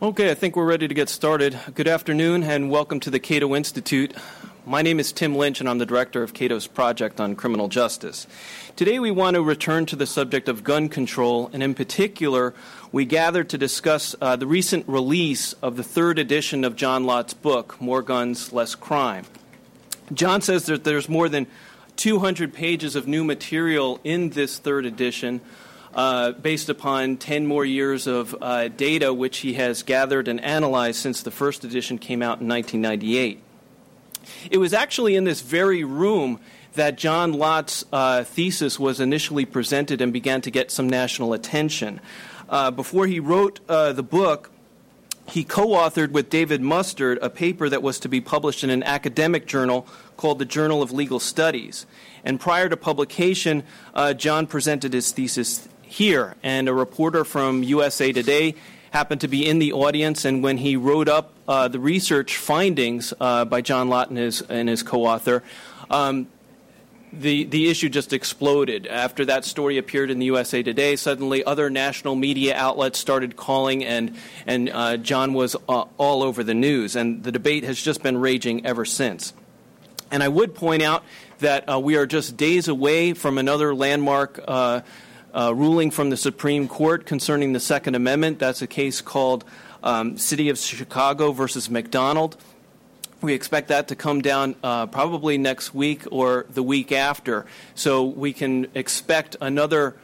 Okay, I think we're ready to get started. Good afternoon and welcome to the Cato Institute. My name is Tim Lynch and I'm the director of Cato's Project on Criminal Justice. Today we want to return to the subject of gun control and in particular we gathered to discuss uh, the recent release of the third edition of John Lott's book, More Guns, Less Crime. John says that there's more than 200 pages of new material in this third edition uh, based upon 10 more years of uh, data which he has gathered and analyzed since the first edition came out in 1998. It was actually in this very room that John Lott's uh, thesis was initially presented and began to get some national attention. Uh, before he wrote uh, the book, he co authored with David Mustard a paper that was to be published in an academic journal called the Journal of Legal Studies. And prior to publication, uh, John presented his thesis here, and a reporter from USA Today happened to be in the audience, and when he wrote up uh, the research findings uh, by John Lott and his, and his co-author, um, the, the issue just exploded. After that story appeared in the USA Today, suddenly other national media outlets started calling, and, and uh, John was uh, all over the news. And the debate has just been raging ever since. And I would point out that uh, we are just days away from another landmark uh, ruling from the Supreme Court concerning the Second Amendment. That's a case called um, City of Chicago versus McDonald. We expect that to come down uh, probably next week or the week after. So we can expect another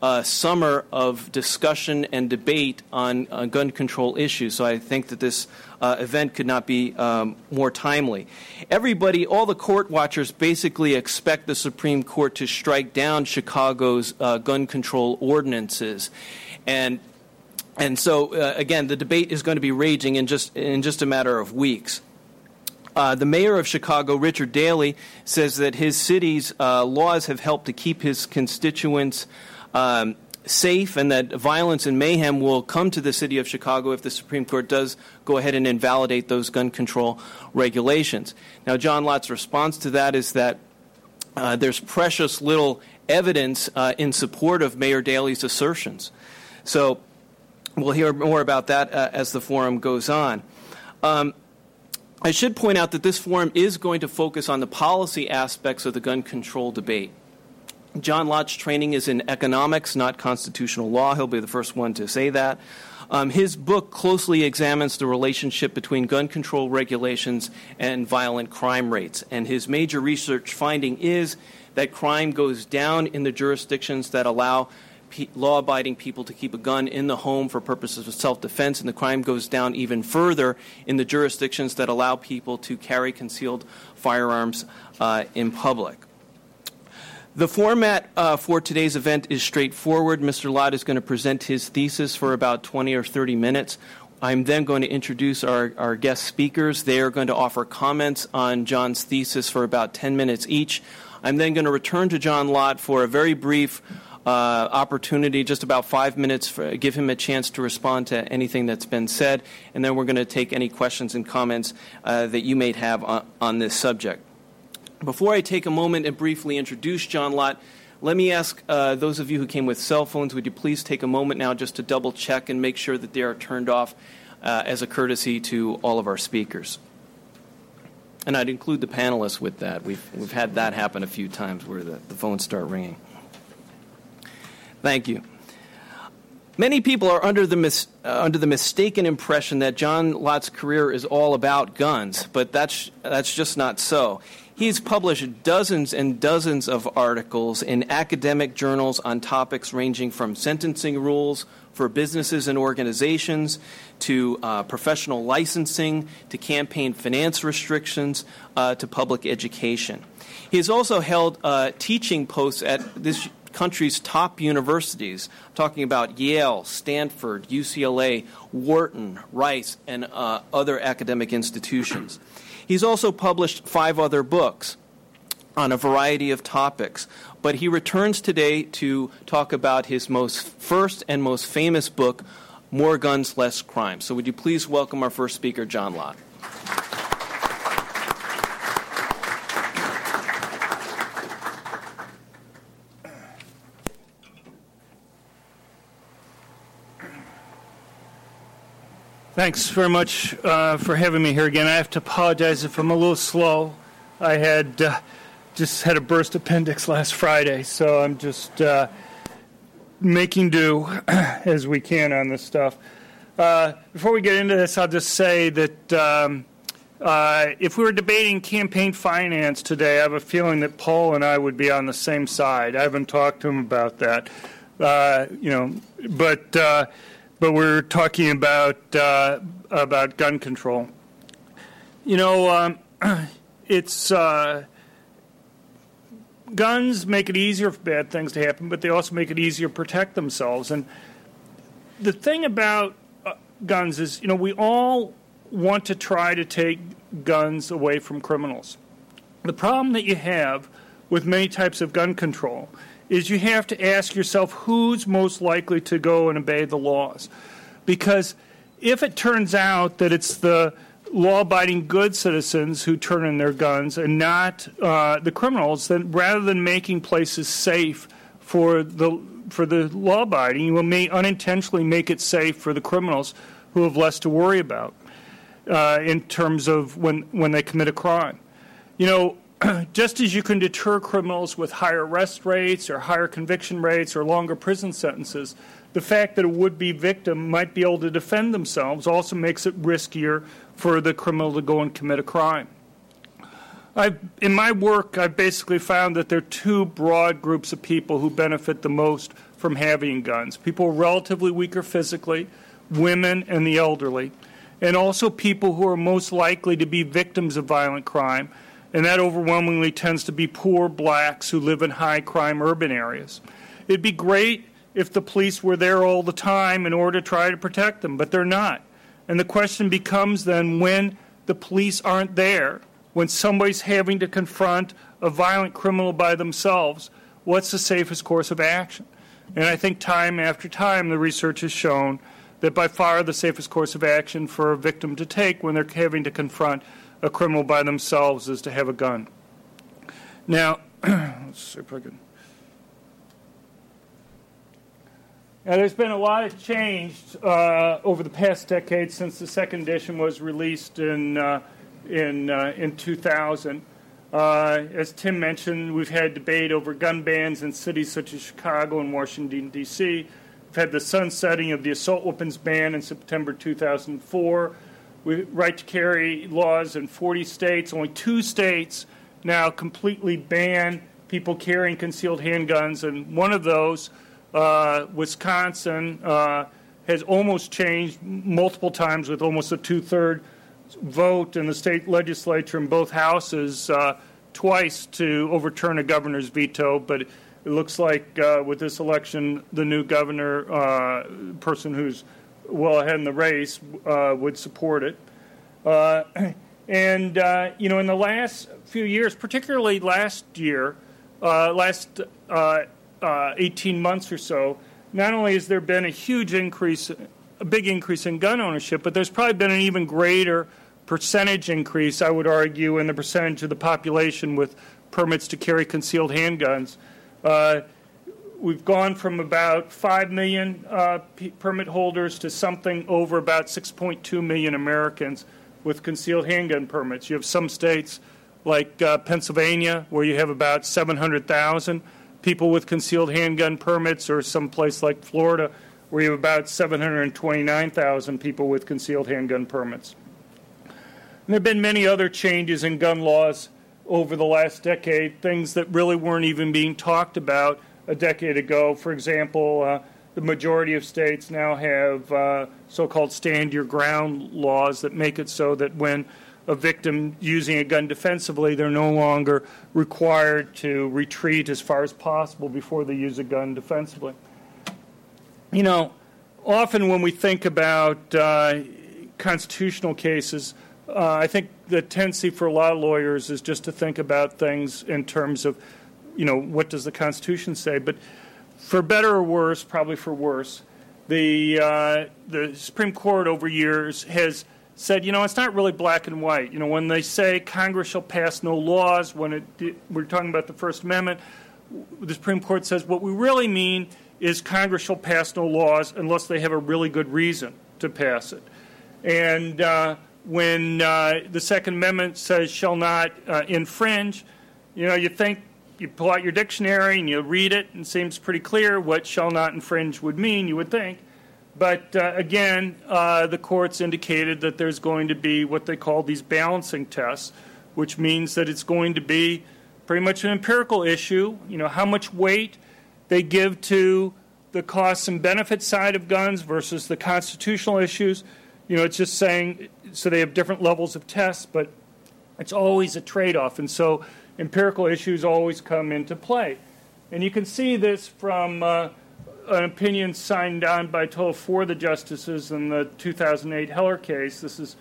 uh, summer of discussion and debate on uh, gun control issues. So I think that this uh, event could not be um, more timely. Everybody, all the court watchers basically expect the Supreme Court to strike down Chicago's uh, gun control ordinances. And and so, uh, again, the debate is going to be raging in just, in just a matter of weeks. Uh, the mayor of Chicago, Richard Daley, says that his city's uh, laws have helped to keep his constituents um, safe and that violence and mayhem will come to the city of Chicago if the Supreme Court does go ahead and invalidate those gun control regulations. Now, John Lott's response to that is that uh, there's precious little evidence uh, in support of Mayor Daley's assertions. So we'll hear more about that uh, as the forum goes on. Um, I should point out that this forum is going to focus on the policy aspects of the gun control debate. John Lott's training is in economics, not constitutional law. He'll be the first one to say that. Um, his book closely examines the relationship between gun control regulations and violent crime rates. And his major research finding is that crime goes down in the jurisdictions that allow pe- law abiding people to keep a gun in the home for purposes of self defense, and the crime goes down even further in the jurisdictions that allow people to carry concealed firearms uh, in public. The format uh, for today's event is straightforward. Mr. Lott is going to present his thesis for about 20 or 30 minutes. I'm then going to introduce our, our guest speakers. They are going to offer comments on John's thesis for about 10 minutes each. I'm then going to return to John Lott for a very brief uh, opportunity, just about five minutes, for, give him a chance to respond to anything that's been said, and then we're going to take any questions and comments uh, that you may have on, on this subject. Before I take a moment and briefly introduce John Lott, let me ask uh, those of you who came with cell phones, would you please take a moment now just to double check and make sure that they are turned off uh, as a courtesy to all of our speakers? And I'd include the panelists with that. We've, we've had that happen a few times where the, the phones start ringing. Thank you. Many people are under the, mis- uh, under the mistaken impression that John Lott's career is all about guns, but that's, that's just not so. He's published dozens and dozens of articles in academic journals on topics ranging from sentencing rules for businesses and organizations to uh, professional licensing to campaign finance restrictions uh, to public education. He has also held uh, teaching posts at this country's top universities, I'm talking about Yale, Stanford, UCLA, Wharton, Rice, and uh, other academic institutions. He's also published five other books on a variety of topics, but he returns today to talk about his most first and most famous book, More Guns, Less Crime. So, would you please welcome our first speaker, John Lott? Thanks very much uh, for having me here again. I have to apologize if I'm a little slow. I had uh, just had a burst appendix last Friday, so I'm just uh, making do as we can on this stuff. Uh, before we get into this, I'll just say that um, uh, if we were debating campaign finance today, I have a feeling that Paul and I would be on the same side. I haven't talked to him about that, uh, you know, but but we're talking about uh, about gun control. You know, um, it's uh, guns make it easier for bad things to happen, but they also make it easier to protect themselves. And the thing about uh, guns is, you know, we all want to try to take guns away from criminals. The problem that you have with many types of gun control is you have to ask yourself who's most likely to go and obey the laws. Because if it turns out that it's the law abiding good citizens who turn in their guns and not uh, the criminals, then rather than making places safe for the for the law abiding, you may unintentionally make it safe for the criminals who have less to worry about uh, in terms of when, when they commit a crime. You know, just as you can deter criminals with higher arrest rates or higher conviction rates or longer prison sentences, the fact that a would be victim might be able to defend themselves also makes it riskier for the criminal to go and commit a crime. I've, in my work, I've basically found that there are two broad groups of people who benefit the most from having guns people relatively weaker physically, women, and the elderly, and also people who are most likely to be victims of violent crime and that overwhelmingly tends to be poor blacks who live in high crime urban areas. It'd be great if the police were there all the time in order to try to protect them, but they're not. And the question becomes then when the police aren't there, when somebody's having to confront a violent criminal by themselves, what's the safest course of action? And I think time after time the research has shown that by far the safest course of action for a victim to take when they're having to confront a criminal by themselves is to have a gun. Now, let's see if I can. Now, there's been a lot of change uh, over the past decade since the second edition was released in, uh, in, uh, in 2000. Uh, as Tim mentioned, we've had debate over gun bans in cities such as Chicago and Washington, D.C. We've had the sunsetting of the assault weapons ban in September 2004 we right to carry laws in 40 states. Only two states now completely ban people carrying concealed handguns, and one of those, uh, Wisconsin, uh, has almost changed multiple times with almost a two-third vote in the state legislature in both houses uh, twice to overturn a governor's veto, but it looks like uh, with this election, the new governor, uh, person who's well ahead in the race uh, would support it. Uh, and, uh, you know, in the last few years, particularly last year, uh, last uh, uh, 18 months or so, not only has there been a huge increase, a big increase in gun ownership, but there's probably been an even greater percentage increase, I would argue, in the percentage of the population with permits to carry concealed handguns. Uh, we've gone from about 5 million uh, p- permit holders to something over about 6.2 million Americans with concealed handgun permits. You have some states like uh, Pennsylvania where you have about 700,000 people with concealed handgun permits, or some place like Florida where you have about 729,000 people with concealed handgun permits. And there have been many other changes in gun laws over the last decade, things that really weren't even being talked about a decade ago. For example, uh, the majority of states now have uh, so called stand your ground laws that make it so that when a victim using a gun defensively, they're no longer required to retreat as far as possible before they use a gun defensively. You know, often when we think about uh, constitutional cases, uh, I think the tendency for a lot of lawyers is just to think about things in terms of, you know, what does the Constitution say? But for better or worse, probably for worse, the uh, the Supreme Court over years has said, you know, it's not really black and white. You know, when they say Congress shall pass no laws, when it, we're talking about the First Amendment, the Supreme Court says what we really mean is Congress shall pass no laws unless they have a really good reason to pass it. And uh, when uh, the Second Amendment says shall not uh, infringe, you know, you think you pull out your dictionary and you read it, and it seems pretty clear what shall not infringe would mean, you would think. But uh, again, uh, the courts indicated that there's going to be what they call these balancing tests, which means that it's going to be pretty much an empirical issue. You know, how much weight they give to the costs and benefits side of guns versus the constitutional issues. You know, it's just saying so they have different levels of tests, but it's always a trade off. And so empirical issues always come into play. And you can see this from uh, an opinion signed on by total four of the justices in the 2008 Heller case. This is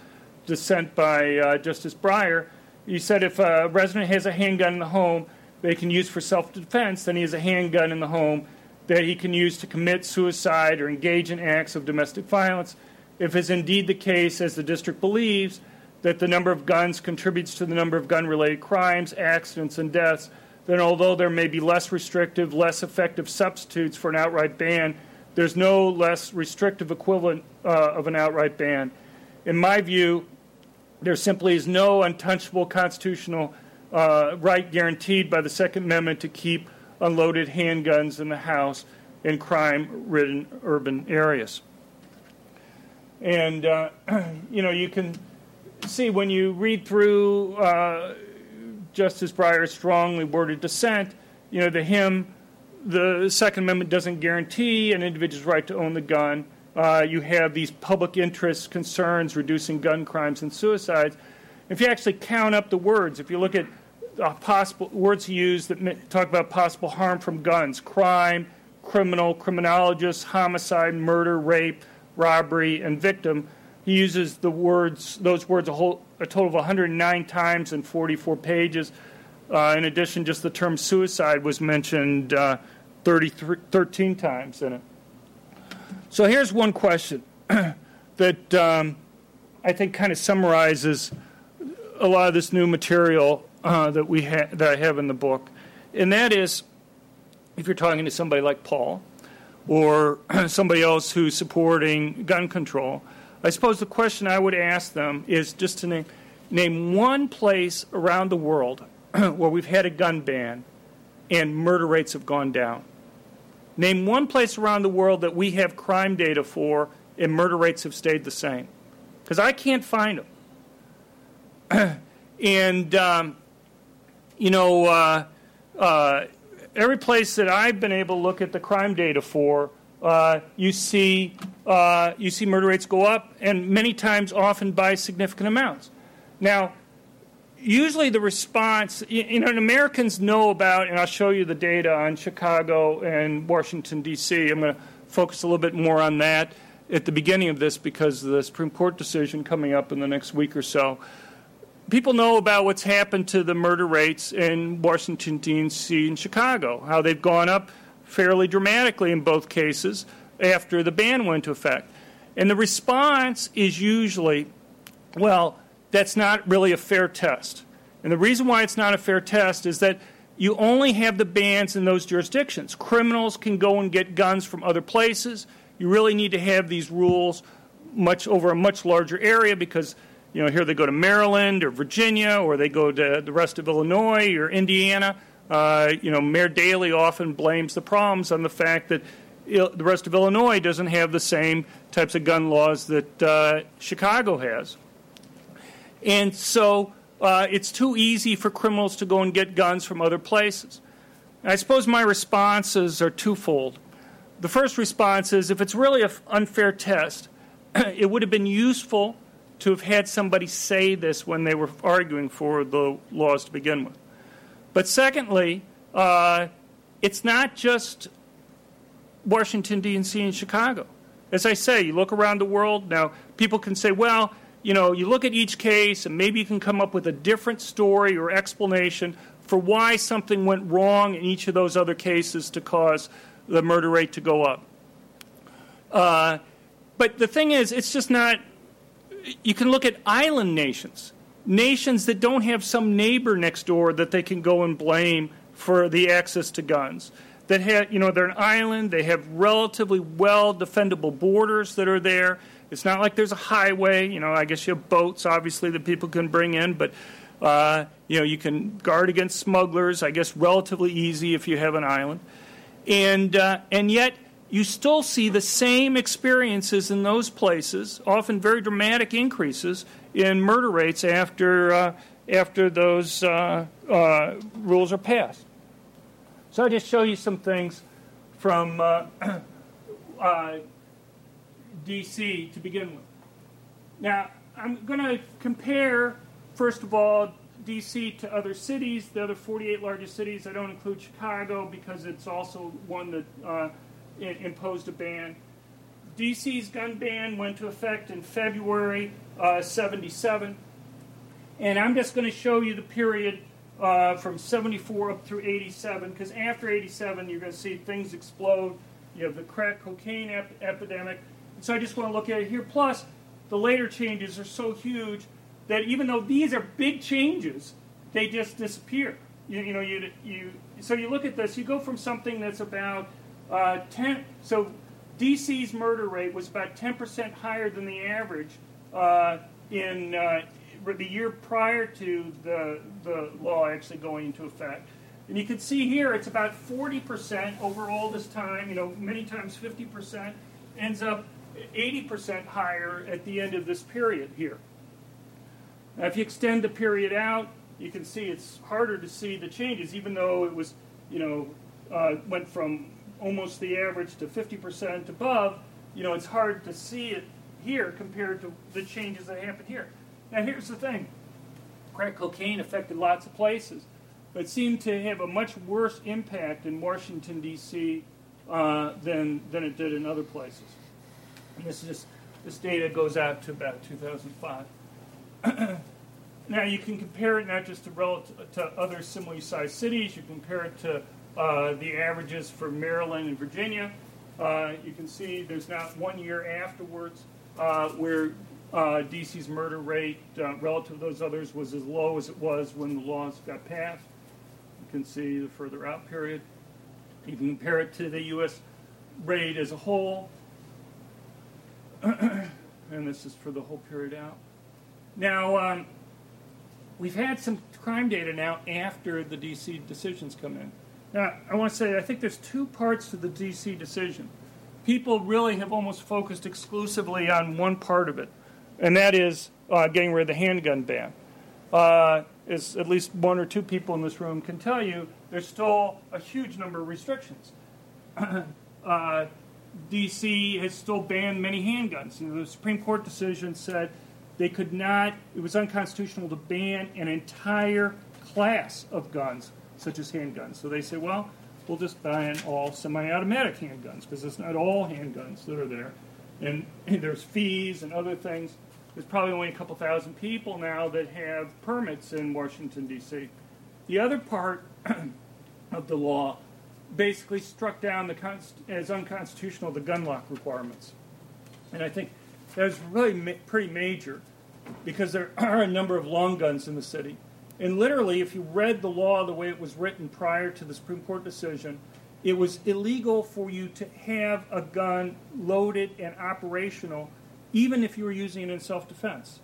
dissent by uh, Justice Breyer. He said if a resident has a handgun in the home they can use for self defense, then he has a handgun in the home that he can use to commit suicide or engage in acts of domestic violence. If it's indeed the case, as the district believes, that the number of guns contributes to the number of gun related crimes, accidents, and deaths, then although there may be less restrictive, less effective substitutes for an outright ban, there's no less restrictive equivalent uh, of an outright ban. In my view, there simply is no untouchable constitutional uh, right guaranteed by the Second Amendment to keep unloaded handguns in the house in crime ridden urban areas. And, uh, you know, you can see when you read through uh, Justice Breyer's strongly worded dissent, you know, to him, the Second Amendment doesn't guarantee an individual's right to own the gun. Uh, you have these public interest concerns reducing gun crimes and suicides. If you actually count up the words, if you look at uh, possible words used that talk about possible harm from guns, crime, criminal, criminologist, homicide, murder, rape, robbery, and victim, he uses the words, those words, a, whole, a total of 109 times in 44 pages. Uh, in addition, just the term suicide was mentioned uh, 13 times in it. So here's one question that um, I think kind of summarizes a lot of this new material uh, that we ha- that I have in the book, and that is, if you're talking to somebody like Paul, or somebody else who's supporting gun control, I suppose the question I would ask them is just to name, name one place around the world where we've had a gun ban and murder rates have gone down. Name one place around the world that we have crime data for and murder rates have stayed the same. Because I can't find them. and, um, you know, uh, uh, every place that I've been able to look at the crime data for, uh, you see uh, you see murder rates go up, and many times, often by significant amounts. Now, usually the response, you know, Americans know about, and I'll show you the data on Chicago and Washington D.C. I'm going to focus a little bit more on that at the beginning of this because of the Supreme Court decision coming up in the next week or so. People know about what's happened to the murder rates in Washington, D.C. and Chicago, how they've gone up fairly dramatically in both cases after the ban went into effect. And the response is usually, well, that's not really a fair test. And the reason why it's not a fair test is that you only have the bans in those jurisdictions. Criminals can go and get guns from other places. You really need to have these rules much over a much larger area because you know here they go to Maryland or Virginia or they go to the rest of Illinois or Indiana uh, you know, Mayor Daley often blames the problems on the fact that the rest of Illinois doesn't have the same types of gun laws that uh, Chicago has. And so uh, it's too easy for criminals to go and get guns from other places. I suppose my responses are twofold. The first response is if it's really an unfair test, it would have been useful to have had somebody say this when they were arguing for the laws to begin with. But secondly, uh, it's not just Washington, D.C. and Chicago. As I say, you look around the world, now people can say, well, you know, you look at each case and maybe you can come up with a different story or explanation for why something went wrong in each of those other cases to cause the murder rate to go up. Uh, but the thing is, it's just not, you can look at island nations nations that don't have some neighbor next door that they can go and blame for the access to guns. That have, you know, they're an island, they have relatively well defendable borders that are there, It's not like there's a highway. You know, I guess you have boats, obviously, that people can bring in, but uh, you know, you can guard against smugglers. I guess relatively easy if you have an island, and uh, and yet you still see the same experiences in those places, often very dramatic increases in murder rates after, uh, after those uh, uh, rules are passed. So I just show you some things from uh, uh, DC to begin with. Now, I'm going to compare, first of all, DC to other cities, the other 48 largest cities. I don't include Chicago because it's also one that uh, imposed a ban. DC's gun ban went to effect in February uh, 77. And I'm just going to show you the period uh, from 74 up through 87, because after 87, you're going to see things explode. You have the crack cocaine ep- epidemic. So I just want to look at it here. Plus, the later changes are so huge that even though these are big changes, they just disappear. You, you know, you, you, so you look at this, you go from something that's about uh, 10, so DC's murder rate was about 10% higher than the average uh, in uh, the year prior to the, the law actually going into effect. And you can see here it's about 40% over all this time, you know, many times 50%, ends up 80% higher at the end of this period here. Now, if you extend the period out, you can see it's harder to see the changes, even though it was, you know, uh, went from almost the average to 50% above, you know, it's hard to see it here compared to the changes that happened here. Now, here's the thing crack cocaine affected lots of places, but seemed to have a much worse impact in Washington, D.C. Uh, than, than it did in other places. And this, is this data goes out to about 2005. now, you can compare it not just to, relative, to other similarly sized cities, you compare it to uh, the averages for Maryland and Virginia. Uh, you can see there's not one year afterwards uh, where uh, DC's murder rate uh, relative to those others was as low as it was when the laws got passed. You can see the further out period. You can compare it to the U.S. rate as a whole. and this is for the whole period out. Now, um, we've had some crime data now after the DC decisions come in. Now, I want to say I think there's two parts to the DC decision. People really have almost focused exclusively on one part of it, and that is uh, getting rid of the handgun ban. Uh, as at least one or two people in this room can tell you, there's still a huge number of restrictions. uh, DC has still banned many handguns. You know, the Supreme Court decision said they could not, it was unconstitutional to ban an entire class of guns such as handguns. So they say, well, we'll just ban all semi-automatic handguns because it's not all handguns that are there. And, and there's fees and other things. There's probably only a couple thousand people now that have permits in Washington, D.C. The other part of the law basically struck down the const- as unconstitutional the gun lock requirements. And I think that was really ma- pretty major because there are a number of long guns in the city. And literally, if you read the law the way it was written prior to the Supreme Court decision, it was illegal for you to have a gun loaded and operational, even if you were using it in self defense.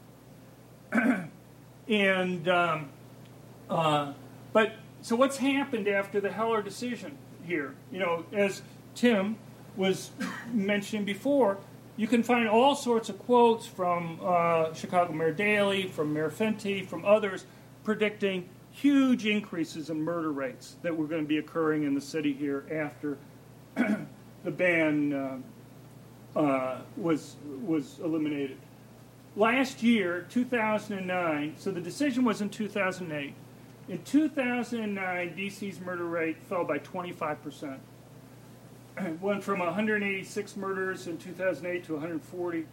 and, um, uh, but, so what's happened after the Heller decision here? You know, as Tim was mentioning before, you can find all sorts of quotes from uh, Chicago Mayor Daley, from Mayor Fenty, from others predicting huge increases in murder rates that were going to be occurring in the city here after the ban uh, uh, was was eliminated. Last year, 2009, so the decision was in 2008. In 2009, DC's murder rate fell by 25 percent. It went from 186 murders in 2008 to 140.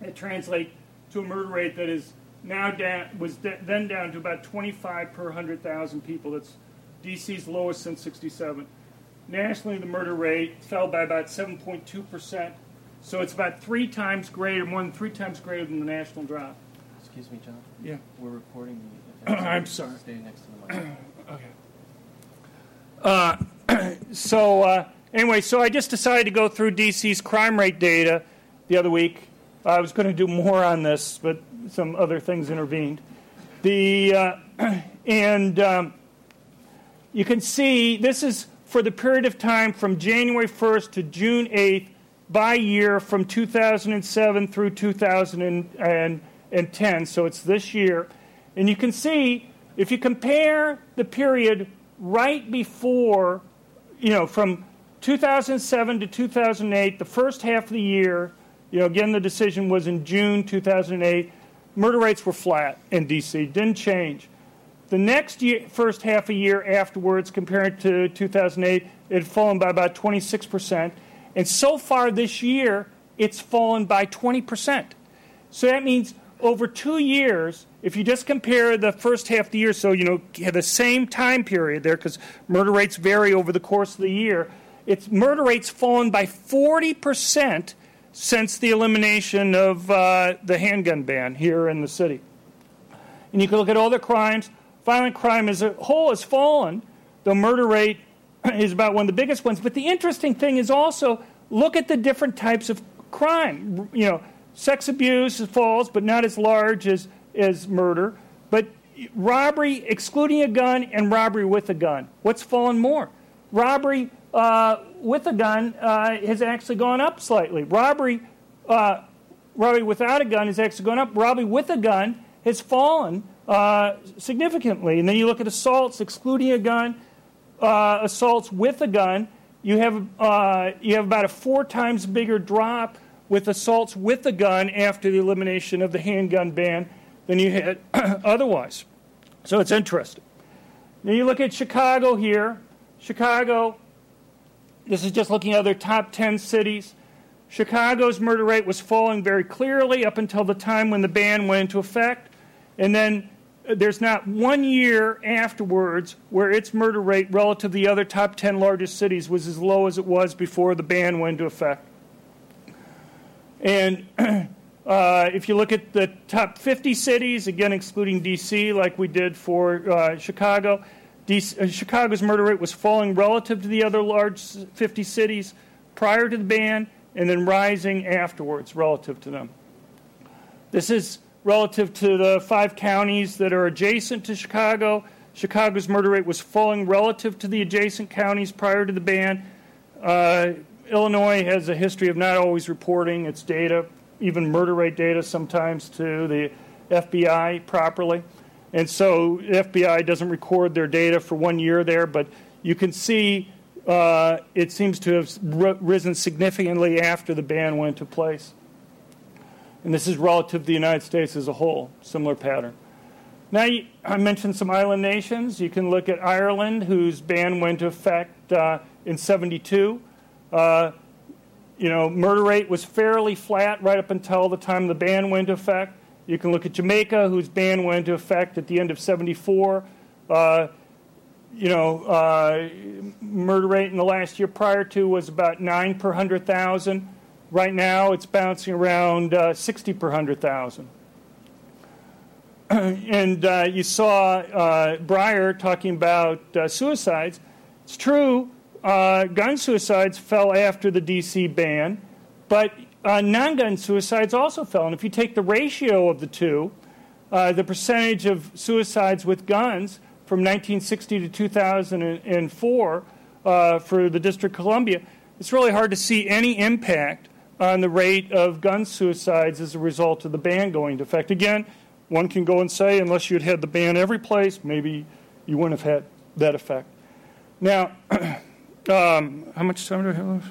It translates to a murder rate that is now down, was de- then down to about 25 per 100,000 people. That's DC's lowest since 67. Nationally, the murder rate fell by about 7.2%. So it's about three times greater, more than three times greater than the national drop. Excuse me, John. Yeah. We're recording. I'm sorry. Stay next to the mic. okay. Uh, so uh, anyway, so I just decided to go through DC's crime rate data the other week I was going to do more on this, but some other things intervened. The uh, and um, you can see this is for the period of time from January 1st to June 8th by year from 2007 through 2010. So it's this year. And you can see if you compare the period right before, you know, from 2007 to 2008, the first half of the year, you know, again, the decision was in June 2008, murder rates were flat in D.C., didn't change. The next year, first half a year afterwards, compared to 2008, it had fallen by about 26%. And so far this year, it's fallen by 20%. So that means over two years, if you just compare the first half of the year, so you know, have the same time period there, because murder rates vary over the course of the year, its murder rates fallen by 40% since the elimination of uh, the handgun ban here in the city. And you can look at all the crimes. Violent crime as a whole has fallen. The murder rate is about one of the biggest ones. But the interesting thing is also look at the different types of crime. You know, sex abuse falls, but not as large as, as murder. But robbery, excluding a gun, and robbery with a gun. What's fallen more? Robbery uh, with a gun uh, has actually gone up slightly. Robbery, uh, robbery without a gun has actually gone up. Robbery with a gun has fallen uh, significantly. And then you look at assaults excluding a gun, uh, assaults with a gun. You have uh, you have about a four times bigger drop with assaults with a gun after the elimination of the handgun ban than you had otherwise. So it's interesting. Now you look at Chicago here. Chicago this is just looking at other top 10 cities. Chicago's murder rate was falling very clearly up until the time when the ban went into effect. And then there's not one year afterwards where its murder rate relative to the other top 10 largest cities was as low as it was before the ban went into effect. And uh, if you look at the top 50 cities, again excluding D.C., like we did for uh, Chicago, DC, uh, Chicago's murder rate was falling relative to the other large 50 cities prior to the ban and then rising afterwards relative to them. This is relative to the five counties that are adjacent to Chicago. Chicago's murder rate was falling relative to the adjacent counties prior to the ban. Uh, Illinois has a history of not always reporting its data, even murder rate data, sometimes to the FBI properly. And so the FBI doesn't record their data for one year there, but you can see uh, it seems to have risen significantly after the ban went into place. And this is relative to the United States as a whole, similar pattern. Now, I mentioned some island nations. You can look at Ireland, whose ban went into effect uh, in 72. Uh, you know, murder rate was fairly flat right up until the time the ban went into effect. You can look at Jamaica, whose ban went into effect at the end of 74. Uh, you know, uh, murder rate in the last year prior to was about 9 per 100,000. Right now, it's bouncing around uh, 60 per 100,000. and uh, you saw uh, Breyer talking about uh, suicides. It's true, gun suicides fell after the DC ban, but uh, non gun suicides also fell. And if you take the ratio of the two, uh, the percentage of suicides with guns from 1960 to 2004 uh, for the District of Columbia, it's really hard to see any impact on the rate of gun suicides as a result of the ban going into effect. Again, one can go and say, unless you'd had the ban every place, maybe you wouldn't have had that effect. Now, um, how much time do I have left?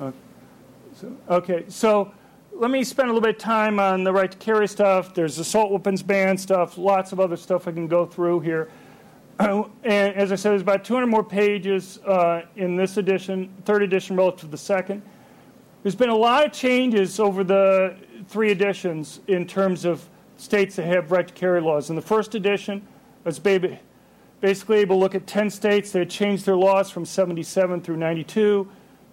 uh, so, okay, so let me spend a little bit of time on the right to carry stuff. There's assault weapons ban stuff, lots of other stuff I can go through here. Uh, and as I said, there's about 200 more pages uh, in this edition, third edition relative to the second. There's been a lot of changes over the three editions in terms of states that have right to carry laws. In the first edition, I was basically able to look at 10 states that had changed their laws from 77 through 92.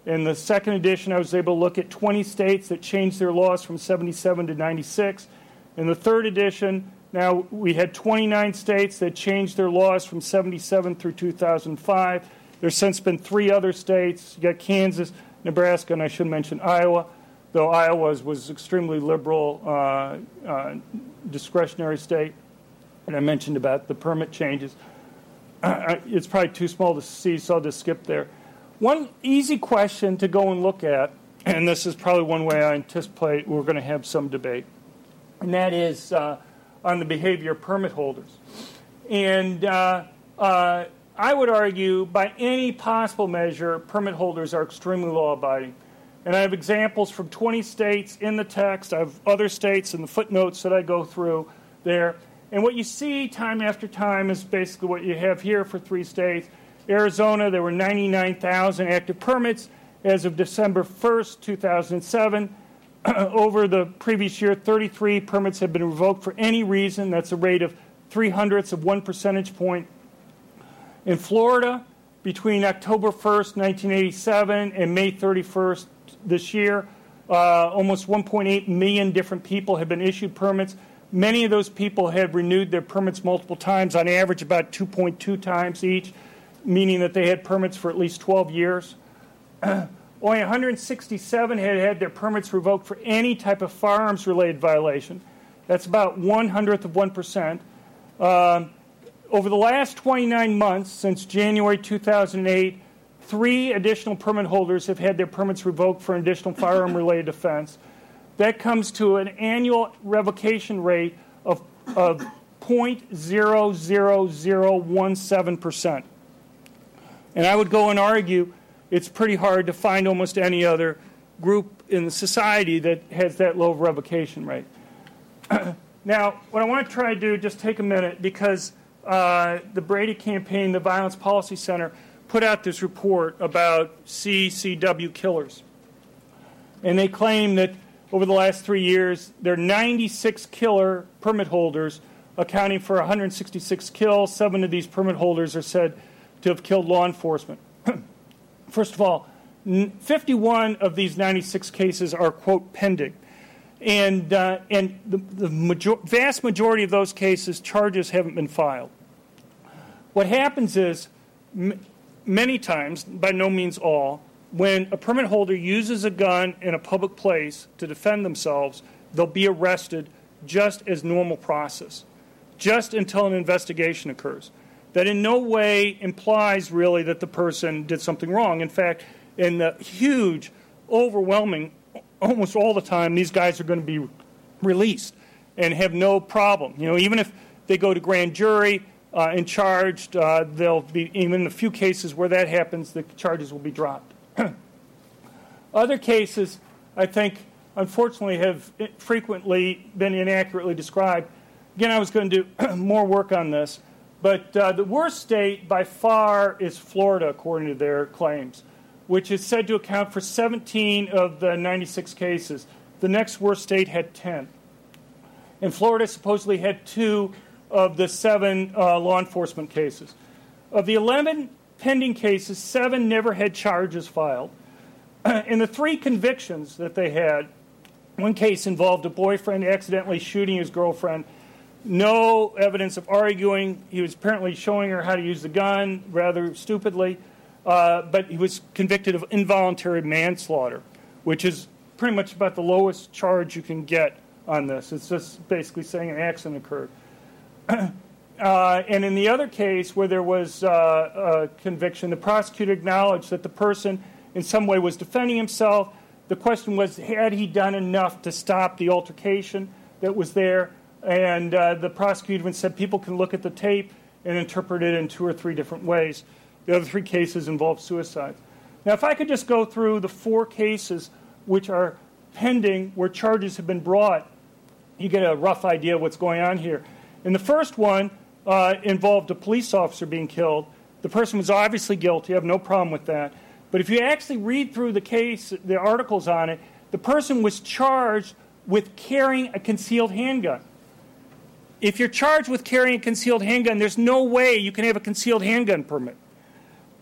In the second edition, I was able to look at 20 states that changed their laws from 77 to 96. In the third edition, now we had 29 states that changed their laws from 77 through 2005. There's since been three other states. You got Kansas, Nebraska, and I should mention Iowa, though Iowa was extremely liberal, uh, uh, discretionary state. And I mentioned about the permit changes. Uh, it's probably too small to see, so I'll just skip there. One easy question to go and look at, and this is probably one way I anticipate we're going to have some debate, and that is uh, on the behavior of permit holders. And uh, uh, I would argue, by any possible measure, permit holders are extremely law abiding. And I have examples from 20 states in the text. I have other states in the footnotes that I go through there. And what you see time after time is basically what you have here for three states. Arizona, there were 99,000 active permits as of December 1st, 2007. Over the previous year, 33 permits have been revoked for any reason. That's a rate of three hundredths of one percentage point. In Florida, between October 1st, 1987, and May 31st this year, uh, almost 1.8 million different people have been issued permits. Many of those people have renewed their permits multiple times, on average about 2.2 times each, meaning that they had permits for at least 12 years. Only 167 had had their permits revoked for any type of firearms related violation. That's about one hundredth of 1%. Um, over the last 29 months, since January 2008, three additional permit holders have had their permits revoked for an additional firearm related offense. That comes to an annual revocation rate of, of 0.00017%. And I would go and argue it's pretty hard to find almost any other group in the society that has that low revocation rate. now, what I want to try to do, just take a minute, because uh, the Brady campaign, the Violence Policy Center, put out this report about CCW killers. And they claim that over the last three years, there are 96 killer permit holders, accounting for 166 kills. Seven of these permit holders are said to have killed law enforcement. First of all, 51 of these 96 cases are, quote, pending. And, uh, and the, the major- vast majority of those cases, charges haven't been filed. What happens is, m- many times, by no means all, when a permit holder uses a gun in a public place to defend themselves, they'll be arrested just as normal process, just until an investigation occurs. That in no way implies really that the person did something wrong. In fact, in the huge, overwhelming almost all the time, these guys are going to be released and have no problem. You know, even if they go to grand jury uh, and charged, uh, they'll be even in the few cases where that happens, the charges will be dropped. Other cases, I think, unfortunately, have frequently been inaccurately described. Again, I was going to do more work on this, but uh, the worst state by far is Florida, according to their claims which is said to account for 17 of the 96 cases. The next worst state had 10. And Florida supposedly had two of the seven uh, law enforcement cases. Of the 11 pending cases, seven never had charges filed. In the three convictions that they had, one case involved a boyfriend accidentally shooting his girlfriend. No evidence of arguing. He was apparently showing her how to use the gun rather stupidly. Uh, but he was convicted of involuntary manslaughter, which is pretty much about the lowest charge you can get on this. It's just basically saying an accident occurred. uh, and in the other case where there was uh, a conviction, the prosecutor acknowledged that the person in some way was defending himself. The question was, had he done enough to stop the altercation that was there? And uh, the prosecutor even said people can look at the tape and interpret it in two or three different ways. The other three cases involve suicides. Now, if I could just go through the four cases which are pending where charges have been brought, you get a rough idea of what's going on here. In the first one, uh, involved a police officer being killed. The person was obviously guilty. I have no problem with that. But if you actually read through the case, the articles on it, the person was charged with carrying a concealed handgun. If you're charged with carrying a concealed handgun, there's no way you can have a concealed handgun permit.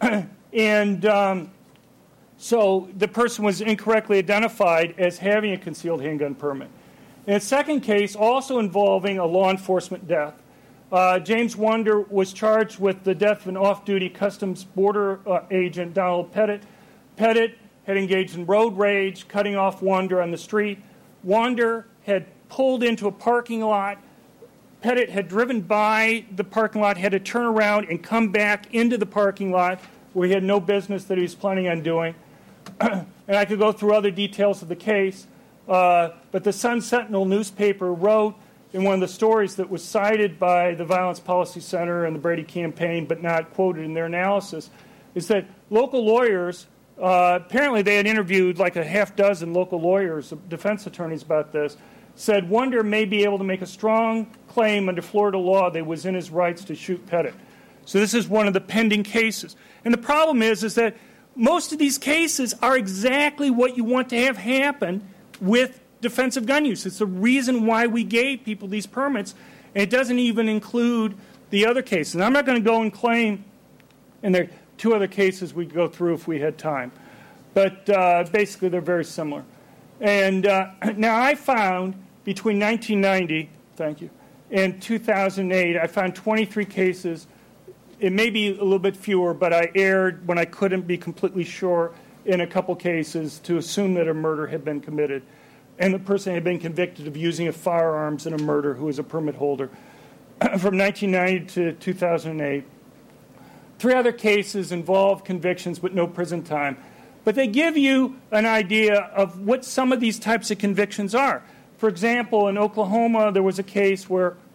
and um, so the person was incorrectly identified as having a concealed handgun permit. In a second case, also involving a law enforcement death, uh, James Wonder was charged with the death of an off duty Customs Border uh, agent, Donald Pettit. Pettit had engaged in road rage, cutting off Wander on the street. Wander had pulled into a parking lot. Pettit had driven by the parking lot, had to turn around and come back into the parking lot where he had no business that he was planning on doing. and I could go through other details of the case. Uh, but the Sun Sentinel newspaper wrote in one of the stories that was cited by the Violence Policy Center and the Brady campaign, but not quoted in their analysis, is that local lawyers uh, apparently they had interviewed like a half dozen local lawyers, defense attorneys about this, said Wonder may be able to make a strong claim under Florida law that was in his rights to shoot Pettit. So this is one of the pending cases. And the problem is, is that most of these cases are exactly what you want to have happen with defensive gun use. It's the reason why we gave people these permits, and it doesn't even include the other cases. And I'm not going to go and claim, and there are two other cases we would go through if we had time, but uh, basically they're very similar. And uh, now I found between 1990, thank you, and 2008, I found 23 cases. It may be a little bit fewer, but I erred when I couldn't be completely sure in a couple cases to assume that a murder had been committed and the person had been convicted of using a firearms in a murder who was a permit holder from 1990 to 2008. Three other cases involved convictions but no prison time. But they give you an idea of what some of these types of convictions are. For example, in Oklahoma, there was a case where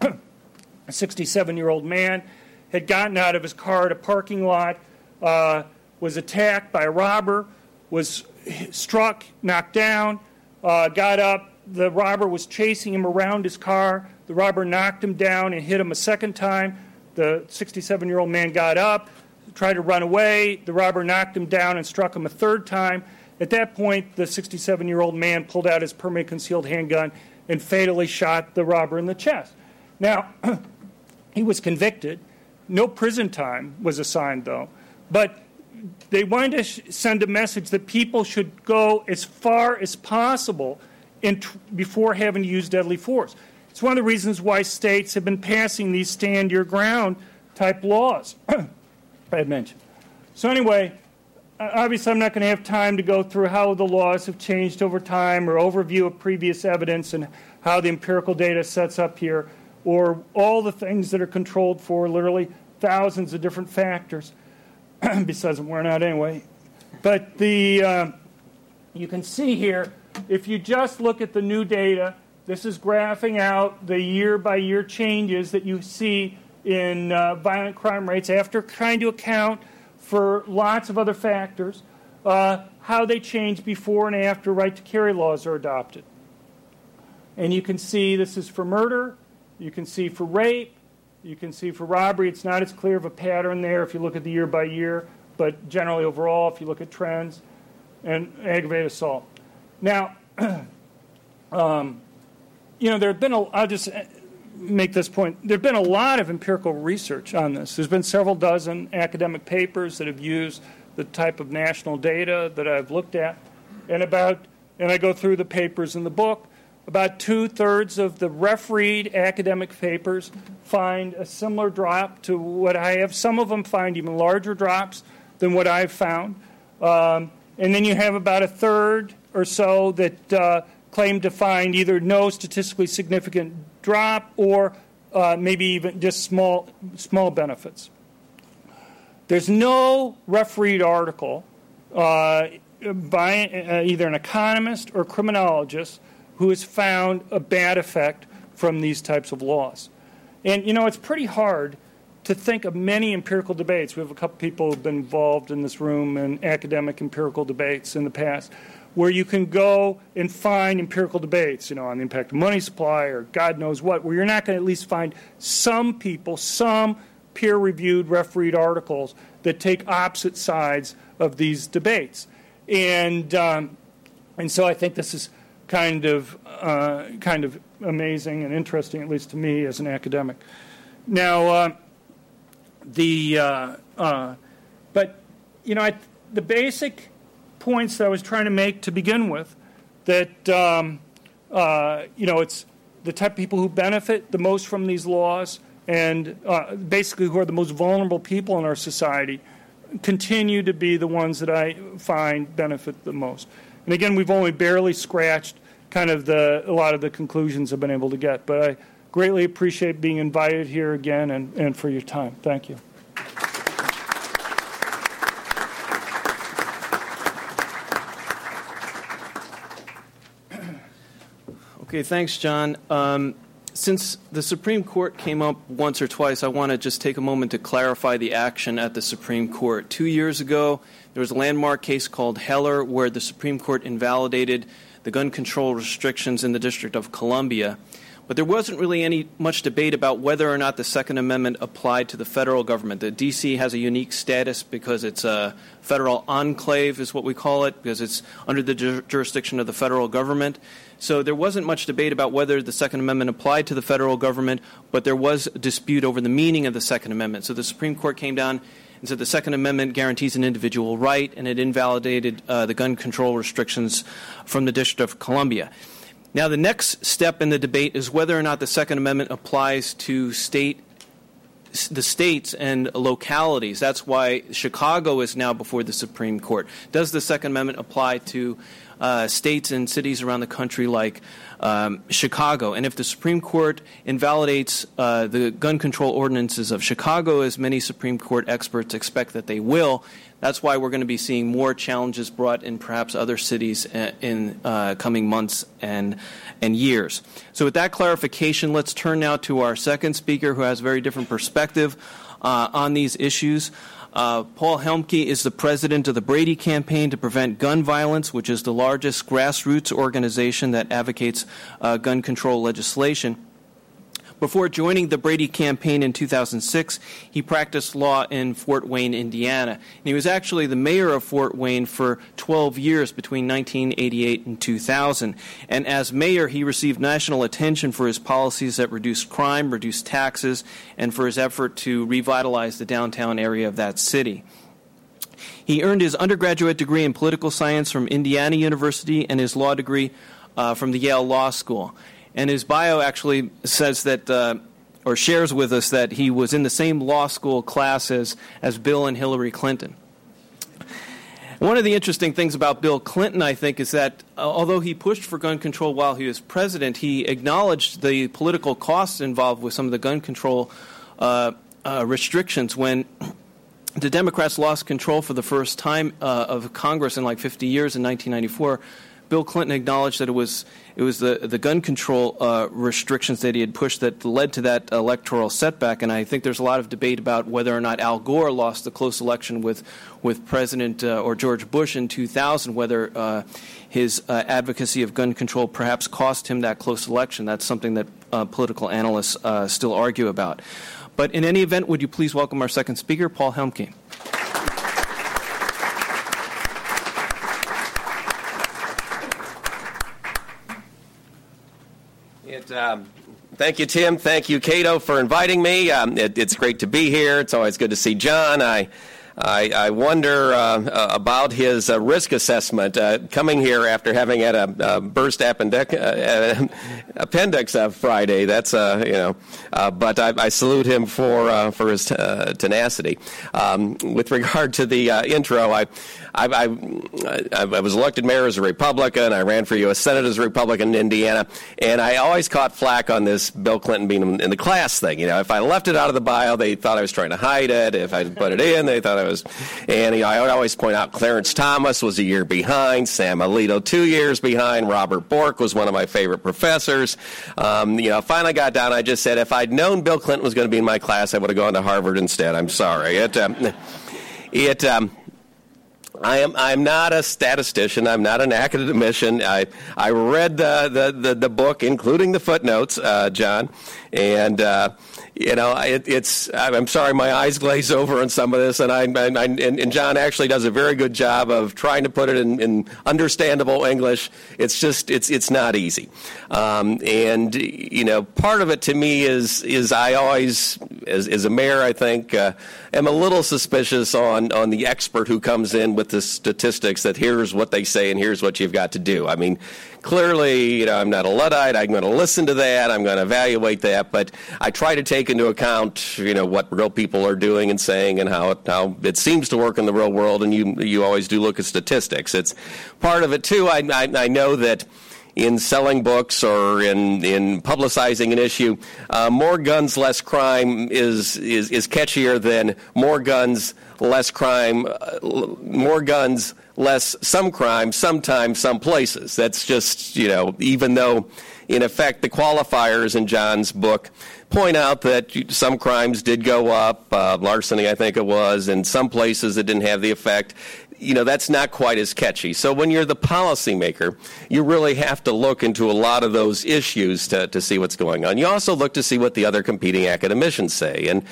a 67 year old man had gotten out of his car at a parking lot, uh, was attacked by a robber, was struck, knocked down, uh, got up. The robber was chasing him around his car. The robber knocked him down and hit him a second time. The 67 year old man got up, tried to run away. The robber knocked him down and struck him a third time. At that point, the 67 year old man pulled out his permanent concealed handgun and fatally shot the robber in the chest. Now, he was convicted. No prison time was assigned, though. But they wanted to sh- send a message that people should go as far as possible t- before having to use deadly force. It's one of the reasons why states have been passing these stand your ground type laws had mentioned. So, anyway, obviously, I'm not going to have time to go through how the laws have changed over time or overview of previous evidence and how the empirical data sets up here or all the things that are controlled for literally thousands of different factors. besides I'm wearing out anyway. But the uh, you can see here, if you just look at the new data, this is graphing out the year by year changes that you see in uh, violent crime rates after trying to account for lots of other factors, uh, how they change before and after right to carry laws are adopted. And you can see this is for murder, you can see for rape, you can see for robbery, it's not as clear of a pattern there if you look at the year by year, but generally overall, if you look at trends, and aggravated assault. Now, um, you know, there have been, a, I'll just make this point, there have been a lot of empirical research on this. There's been several dozen academic papers that have used the type of national data that I've looked at, and about, and I go through the papers in the book. About two thirds of the refereed academic papers find a similar drop to what I have. Some of them find even larger drops than what I've found. Um, and then you have about a third or so that uh, claim to find either no statistically significant drop or uh, maybe even just small, small benefits. There's no refereed article uh, by uh, either an economist or criminologist who has found a bad effect from these types of laws. And you know, it's pretty hard to think of many empirical debates. We have a couple people who've been involved in this room in academic empirical debates in the past, where you can go and find empirical debates, you know, on the impact of money supply or God knows what, where you're not going to at least find some people, some peer-reviewed, refereed articles that take opposite sides of these debates. And um, and so I think this is kind of uh, kind of amazing and interesting, at least to me as an academic. Now, uh, the uh, uh but you know I, the basic points that I was trying to make to begin with that um, uh, you know it's the type of people who benefit the most from these laws and uh, basically who are the most vulnerable people in our society continue to be the ones that I find benefit the most. And again, we've only barely scratched kind of the a lot of the conclusions I've been able to get. But I greatly appreciate being invited here again and, and for your time. Thank you. Okay, thanks, John. Um, since the Supreme Court came up once or twice, I want to just take a moment to clarify the action at the Supreme Court. Two years ago, there was a landmark case called Heller where the Supreme Court invalidated the gun control restrictions in the District of Columbia. But there wasn't really any much debate about whether or not the Second Amendment applied to the federal government. The D.C. has a unique status because it's a federal enclave, is what we call it, because it's under the ju- jurisdiction of the federal government. So there wasn't much debate about whether the Second Amendment applied to the federal government, but there was dispute over the meaning of the Second Amendment. So the Supreme Court came down and said the Second Amendment guarantees an individual right, and it invalidated uh, the gun control restrictions from the District of Columbia. Now, the next step in the debate is whether or not the Second Amendment applies to state the states and localities. That's why Chicago is now before the Supreme Court. Does the Second Amendment apply to uh, states and cities around the country like um, Chicago? And if the Supreme Court invalidates uh, the gun control ordinances of Chicago, as many Supreme Court experts expect that they will, that's why we're going to be seeing more challenges brought in perhaps other cities uh, in uh, coming months and, and years. So, with that clarification, let's turn now to our second speaker who has a very different perspective uh, on these issues. Uh, Paul Helmke is the president of the Brady Campaign to Prevent Gun Violence, which is the largest grassroots organization that advocates uh, gun control legislation. Before joining the Brady campaign in 2006, he practiced law in Fort Wayne, Indiana. And he was actually the mayor of Fort Wayne for 12 years between 1988 and 2000. And as mayor, he received national attention for his policies that reduced crime, reduced taxes, and for his effort to revitalize the downtown area of that city. He earned his undergraduate degree in political science from Indiana University and his law degree uh, from the Yale Law School. And his bio actually says that, uh, or shares with us, that he was in the same law school class as, as Bill and Hillary Clinton. One of the interesting things about Bill Clinton, I think, is that uh, although he pushed for gun control while he was president, he acknowledged the political costs involved with some of the gun control uh, uh, restrictions when the Democrats lost control for the first time uh, of Congress in like 50 years in 1994. Bill Clinton acknowledged that it was it was the the gun control uh, restrictions that he had pushed that led to that electoral setback. And I think there's a lot of debate about whether or not Al Gore lost the close election with with President uh, or George Bush in 2000, whether uh, his uh, advocacy of gun control perhaps cost him that close election. That's something that uh, political analysts uh, still argue about. But in any event, would you please welcome our second speaker, Paul Helmke. It, um, thank you, Tim. Thank you, Cato, for inviting me. Um, it, it's great to be here. It's always good to see John. I I, I wonder uh, uh, about his uh, risk assessment uh, coming here after having had a, a burst appendix, uh, appendix Friday. That's you know, but I, I, salute him for for his tenacity. Um, with regard to the intro, I I, I, I, was elected mayor as a Republican. I ran for U.S. Senate as a Republican in Indiana, and I always caught flack on this Bill Clinton being in the class thing. You know, if I left it out of the bio, they thought I was trying to hide it. If I put it in, they thought I was. And you know, I would always point out Clarence Thomas was a year behind, Sam Alito two years behind, Robert Bork was one of my favorite professors. Um, you know, finally got down. I just said if I'd known Bill Clinton was going to be in my class, I would have gone to Harvard instead. I'm sorry. It. Um, it um, I am I'm not a statistician. I'm not an academician. I I read the the, the, the book, including the footnotes, uh, John, and uh, you know, it, it's. I'm sorry, my eyes glaze over on some of this, and I, I and, and, John actually does a very good job of trying to put it in, in understandable English. It's just, it's it's not easy, um, and you know, part of it to me is is I always, as, as a mayor, I think, uh, am a little suspicious on on the expert who comes in with the statistics that here's what they say and here's what you've got to do. I mean, clearly, you know, I'm not a Luddite. I'm going to listen to that. I'm going to evaluate that. But I try to take into account, you know, what real people are doing and saying and how it, how it seems to work in the real world. And you, you always do look at statistics. It's part of it, too. I, I, I know that in selling books or in, in publicizing an issue, uh, more guns, less crime is, is, is catchier than more guns, less crime, uh, more guns, less some crime, sometimes some places. That's just, you know, even though in effect the qualifiers in John's book point out that some crimes did go up, uh, larceny I think it was, in some places it didn't have the effect you know, that's not quite as catchy. So when you're the policymaker, you really have to look into a lot of those issues to, to see what's going on. You also look to see what the other competing academicians say. And,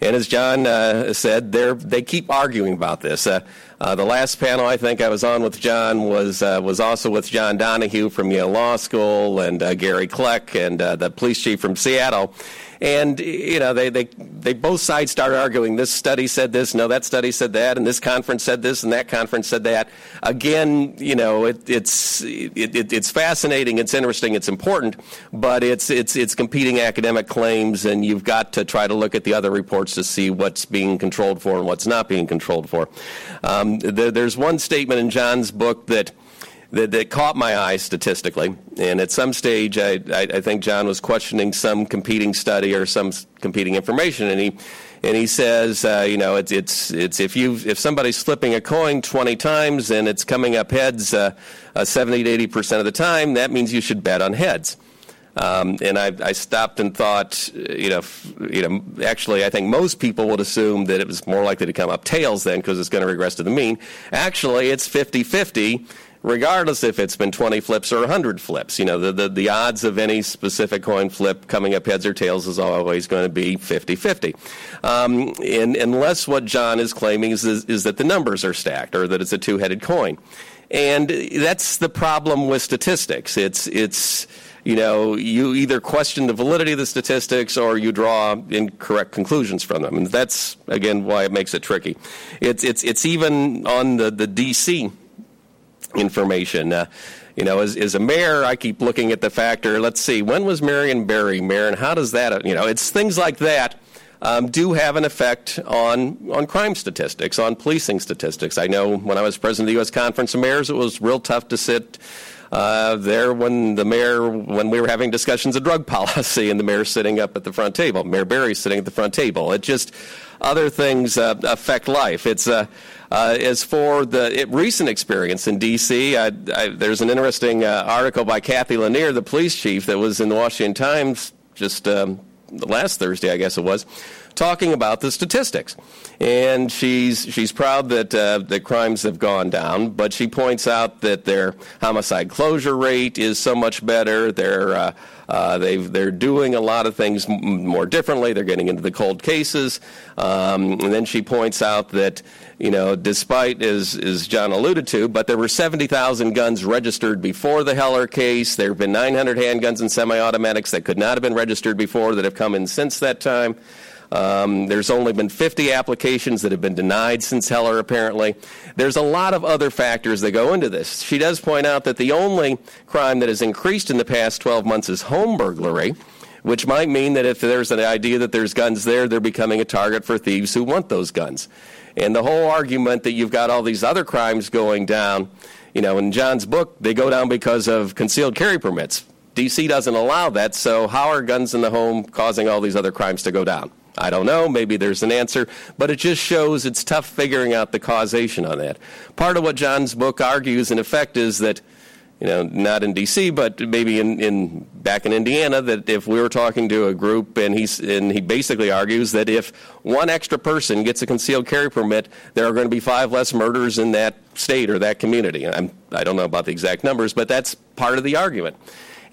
and as John uh, said, they keep arguing about this. Uh, uh, the last panel I think I was on with John was uh, was also with John Donohue from Yale Law School and uh, Gary Kleck and uh, the police chief from Seattle. And you know, they, they they both sides start arguing. This study said this, no, that study said that, and this conference said this, and that conference said that. Again, you know, it, it's it, it, it's fascinating, it's interesting, it's important, but it's it's it's competing academic claims, and you've got to try to look at the other reports to see what's being controlled for and what's not being controlled for. Um, there, there's one statement in John's book that that, that caught my eye statistically. And at some stage, I, I, I think John was questioning some competing study or some competing information, and he and he says, uh, you know, it's it's it's if you if somebody's flipping a coin 20 times and it's coming up heads uh, uh, 70 to 80 percent of the time, that means you should bet on heads. Um, and I, I, stopped and thought, you know, you know, actually, I think most people would assume that it was more likely to come up tails then because it's going to regress to the mean. Actually, it's 50 50 regardless if it's been 20 flips or 100 flips. You know, the, the, the, odds of any specific coin flip coming up heads or tails is always going to be 50 50. Um, and, unless what John is claiming is, is, is that the numbers are stacked or that it's a two headed coin. And that's the problem with statistics. It's, it's, you know, you either question the validity of the statistics or you draw incorrect conclusions from them. And that's, again, why it makes it tricky. It's, it's, it's even on the, the DC information. Uh, you know, as, as a mayor, I keep looking at the factor. Let's see, when was Marion Barry mayor, and how does that? You know, it's things like that. Um, do have an effect on on crime statistics, on policing statistics. I know when I was president of the U.S. Conference of Mayors, it was real tough to sit uh, there when the mayor, when we were having discussions of drug policy, and the mayor sitting up at the front table, Mayor Barry sitting at the front table. It just other things uh, affect life. It's uh, uh, as for the it, recent experience in D.C., I, I, there's an interesting uh, article by Cathy Lanier, the police chief, that was in the Washington Times just um, last Thursday, I guess it was, talking about the statistics. And she's, she's proud that, uh, that crimes have gone down, but she points out that their homicide closure rate is so much better. Their uh, uh, they are doing a lot of things m- more differently. They're getting into the cold cases. Um, and then she points out that, you know, despite, as, as John alluded to, but there were 70,000 guns registered before the Heller case. There have been 900 handguns and semi automatics that could not have been registered before that have come in since that time. Um, there's only been 50 applications that have been denied since Heller, apparently. There's a lot of other factors that go into this. She does point out that the only crime that has increased in the past 12 months is home burglary, which might mean that if there's an idea that there's guns there, they're becoming a target for thieves who want those guns. And the whole argument that you've got all these other crimes going down, you know, in John's book, they go down because of concealed carry permits. DC doesn't allow that, so how are guns in the home causing all these other crimes to go down? I don't know. Maybe there's an answer, but it just shows it's tough figuring out the causation on that. Part of what John's book argues, in effect, is that you know, not in D.C., but maybe in, in back in Indiana, that if we were talking to a group, and he's and he basically argues that if one extra person gets a concealed carry permit, there are going to be five less murders in that state or that community. I'm, I don't know about the exact numbers, but that's part of the argument.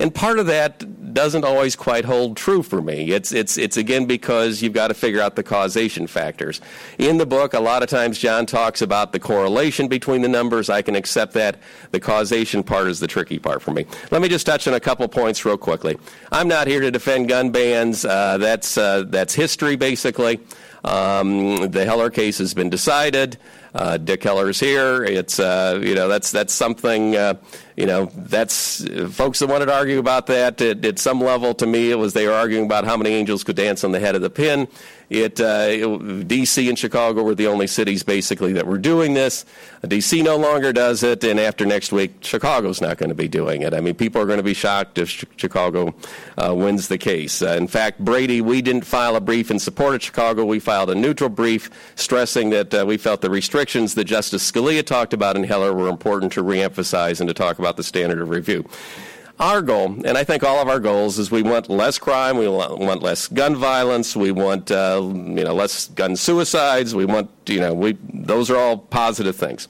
And part of that doesn't always quite hold true for me. It's, it's, it's again because you've got to figure out the causation factors. In the book, a lot of times John talks about the correlation between the numbers. I can accept that. The causation part is the tricky part for me. Let me just touch on a couple points real quickly. I'm not here to defend gun bans. Uh, that's, uh, that's history, basically. Um, the Heller case has been decided. Uh, Dick is here. It's uh, you know that's that's something uh, you know that's folks that wanted to argue about that at, some level. To me, it was they were arguing about how many angels could dance on the head of the pin. It, uh, it, D.C. and Chicago were the only cities basically that were doing this. D.C. no longer does it, and after next week, Chicago's not going to be doing it. I mean, people are going to be shocked if Chicago uh, wins the case. Uh, in fact, Brady, we didn't file a brief in support of Chicago. We filed a neutral brief stressing that uh, we felt the restrictions that Justice Scalia talked about in Heller were important to reemphasize and to talk about the standard of review our goal, and I think all of our goals, is we want less crime, we want less gun violence, we want uh, you know less gun suicides, we want you know we those are all positive things.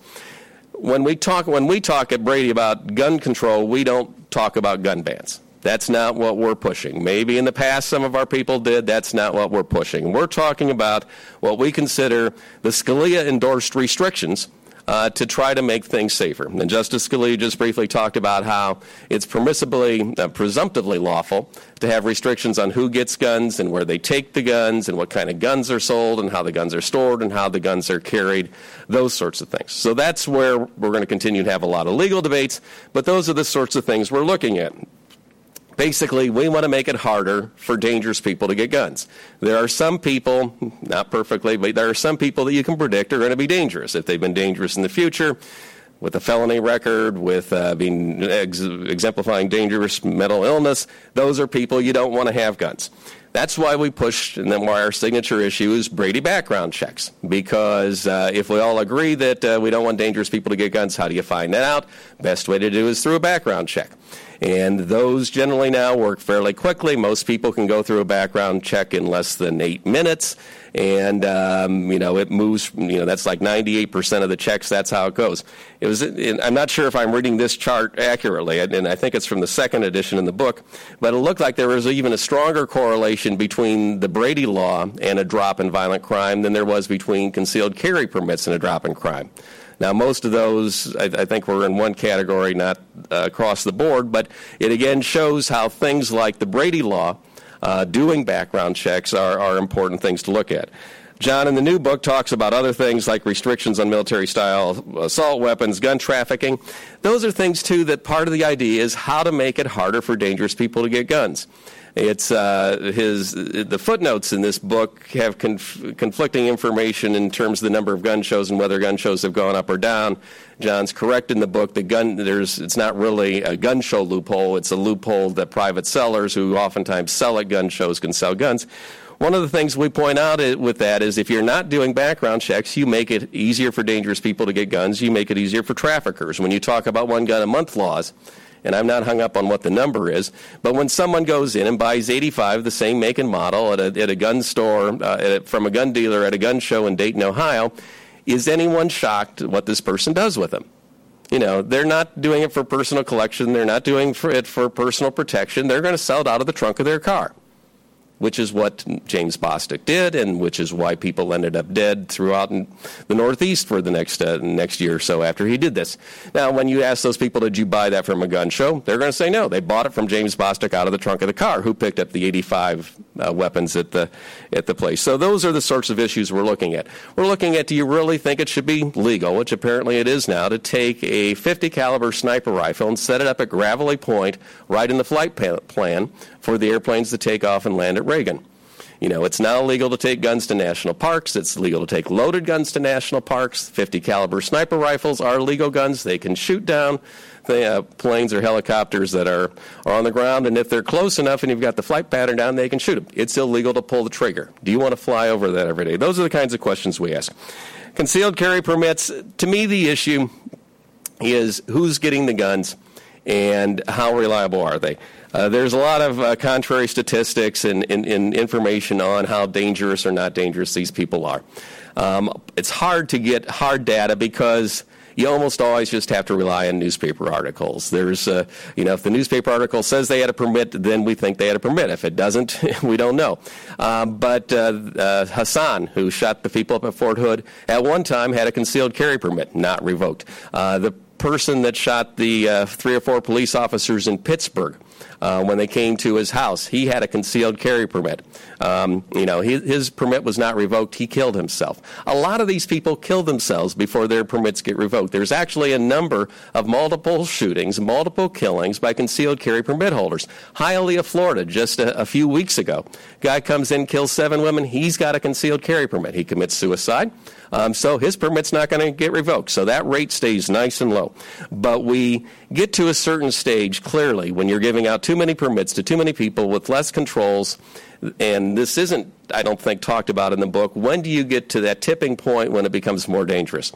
When we talk when we talk at Brady about gun control, we don't talk about gun bans. That's not what we're pushing. Maybe in the past some of our people did. That's not what we're pushing. We're talking about what we consider the Scalia endorsed restrictions uh, to try to make things safer. And Justice Scalia just briefly talked about how it's permissibly, uh, presumptively lawful to have restrictions on who gets guns and where they take the guns and what kind of guns are sold and how the guns are stored and how the guns are carried, those sorts of things. So that's where we're going to continue to have a lot of legal debates, but those are the sorts of things we're looking at basically, we want to make it harder for dangerous people to get guns. There are some people, not perfectly, but there are some people that you can predict are going to be dangerous. If they've been dangerous in the future, with a felony record, with uh, being ex- exemplifying dangerous mental illness, those are people you don't want to have guns. That's why we pushed, and then why our signature issue is Brady background checks. Because uh, if we all agree that uh, we don't want dangerous people to get guns, how do you find that out? Best way to do is through a background check. And those generally now work fairly quickly. Most people can go through a background check in less than eight minutes. And, um, you know, it moves, you know, that's like 98% of the checks. That's how it goes. It was, I'm not sure if I'm reading this chart accurately, and I think it's from the second edition in the book, but it looked like there was even a stronger correlation between the Brady Law and a drop in violent crime than there was between concealed carry permits and a drop in crime. Now, most of those, I, I think, were in one category, not uh, across the board, but it again shows how things like the Brady Law, uh, doing background checks, are, are important things to look at. John, in the new book, talks about other things like restrictions on military style assault weapons, gun trafficking. Those are things, too, that part of the idea is how to make it harder for dangerous people to get guns. It's uh, his the footnotes in this book have conf- conflicting information in terms of the number of gun shows and whether gun shows have gone up or down. John's correct in the book. The gun there's it's not really a gun show loophole. It's a loophole that private sellers who oftentimes sell at gun shows can sell guns. One of the things we point out with that is if you're not doing background checks, you make it easier for dangerous people to get guns. You make it easier for traffickers. When you talk about one gun a month laws, and I'm not hung up on what the number is, but when someone goes in and buys 85, the same make and model, at a, at a gun store, uh, a, from a gun dealer at a gun show in Dayton, Ohio, is anyone shocked what this person does with them? You know, they're not doing it for personal collection. They're not doing it for personal protection. They're going to sell it out of the trunk of their car which is what James Bostic did, and which is why people ended up dead throughout the Northeast for the next uh, next year or so after he did this. Now, when you ask those people, "Did you buy that from a gun show?" They're going to say no. They bought it from James Bostic out of the trunk of the car. Who picked up the 85 uh, weapons at the at the place? So those are the sorts of issues we're looking at. We're looking at: Do you really think it should be legal, which apparently it is now, to take a 50 caliber sniper rifle and set it up at Gravelly Point, right in the flight plan for the airplanes to take off and land at Reagan. You know, it's now illegal to take guns to national parks. It's legal to take loaded guns to national parks. 50 caliber sniper rifles are legal guns. They can shoot down the uh, planes or helicopters that are, are on the ground, and if they're close enough and you've got the flight pattern down, they can shoot them. It's illegal to pull the trigger. Do you want to fly over that every day? Those are the kinds of questions we ask. Concealed carry permits, to me, the issue is who's getting the guns and how reliable are they? Uh, there's a lot of uh, contrary statistics and, and, and, information on how dangerous or not dangerous these people are. Um, it's hard to get hard data because you almost always just have to rely on newspaper articles. There's, uh, you know, if the newspaper article says they had a permit, then we think they had a permit. If it doesn't, we don't know. Um, but uh, uh, Hasan, who shot the people up at Fort Hood, at one time had a concealed carry permit, not revoked. Uh, the person that shot the three or four police officers in Pittsburgh uh, when they came to his house. He had a concealed carry permit. Um, you know, his, his, permit was not revoked. He killed himself. A lot of these people kill themselves before their permits get revoked. There's actually a number of multiple shootings, multiple killings by concealed carry permit holders. Hialeah, Florida, just a, a few weeks ago, guy comes in, kills seven women. He's got a concealed carry permit. He commits suicide. Um, so his permit's not going to get revoked. So that rate stays nice and low. But we get to a certain stage clearly when you're giving out too many permits to too many people with less controls. And this isn't, I don't think, talked about in the book. When do you get to that tipping point when it becomes more dangerous?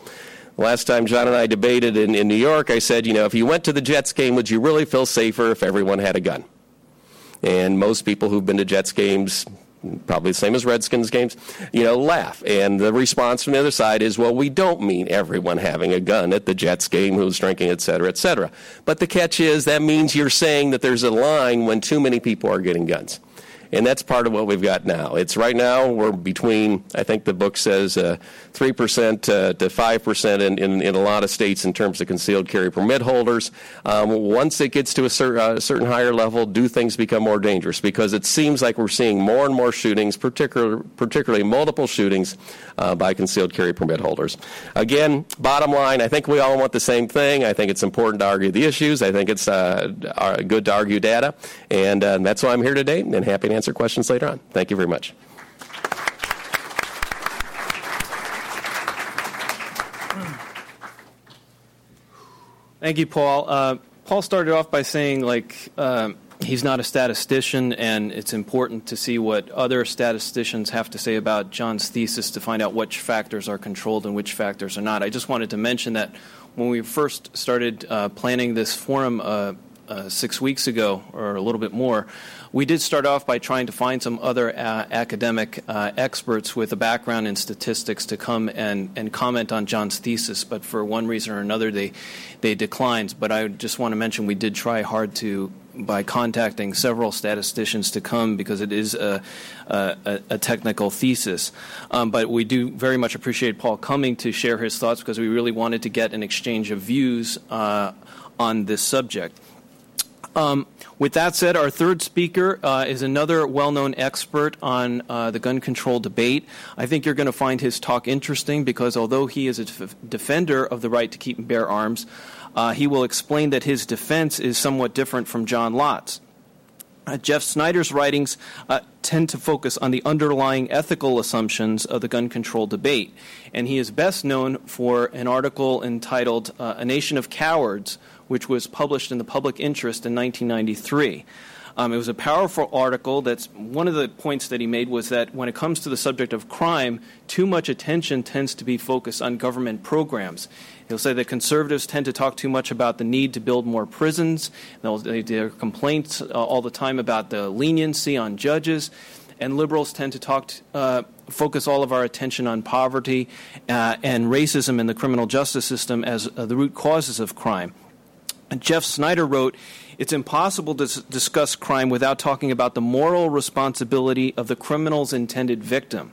Last time John and I debated in, in New York, I said, you know, if you went to the Jets game, would you really feel safer if everyone had a gun? And most people who've been to Jets games probably the same as Redskins games, you know, laugh. And the response from the other side is, well, we don't mean everyone having a gun at the Jets game who's drinking, et cetera, et cetera. But the catch is that means you're saying that there's a line when too many people are getting guns and that's part of what we've got now. It's right now we're between I think the book says uh, three uh, percent uh, to five percent in, in, in, a lot of states in terms of concealed carry permit holders. Um, once it gets to a cer- uh, certain higher level, do things become more dangerous? Because it seems like we're seeing more and more shootings, particular, particularly multiple shootings uh, by concealed carry permit holders. Again, bottom line, I think we all want the same thing. I think it's important to argue the issues. I think it's uh, good to argue data, and that's why I'm here today, and happy to answer questions later on. Thank you very much. Thank you, Paul. Uh, Paul started off by saying, like, um, he's not a statistician, and it's important to see what other statisticians have to say about John's thesis to find out which factors are controlled and which factors are not. I just wanted to mention that when we first started uh, planning this forum uh, uh, six weeks ago, or a little bit more, we did start off by trying to find some other uh, academic uh, experts with a background in statistics to come and, and comment on John's thesis, but for one reason or another, they, they declined. But I just want to mention we did try hard to by contacting several statisticians to come because it is a, a, a technical thesis. Um, but we do very much appreciate Paul coming to share his thoughts because we really wanted to get an exchange of views uh, on this subject. Um, with that said, our third speaker uh, is another well known expert on uh, the gun control debate. I think you're going to find his talk interesting because although he is a def- defender of the right to keep and bear arms, uh, he will explain that his defense is somewhat different from John Lott's. Uh, Jeff Snyder's writings uh, tend to focus on the underlying ethical assumptions of the gun control debate, and he is best known for an article entitled uh, A Nation of Cowards which was published in the public interest in 1993. Um, it was a powerful article. That's one of the points that he made was that when it comes to the subject of crime, too much attention tends to be focused on government programs. He'll say that conservatives tend to talk too much about the need to build more prisons. They'll, they, complaints uh, all the time about the leniency on judges, and liberals tend to talk uh, focus all of our attention on poverty uh, and racism in the criminal justice system as uh, the root causes of crime. Jeff Snyder wrote, It's impossible to s- discuss crime without talking about the moral responsibility of the criminal's intended victim.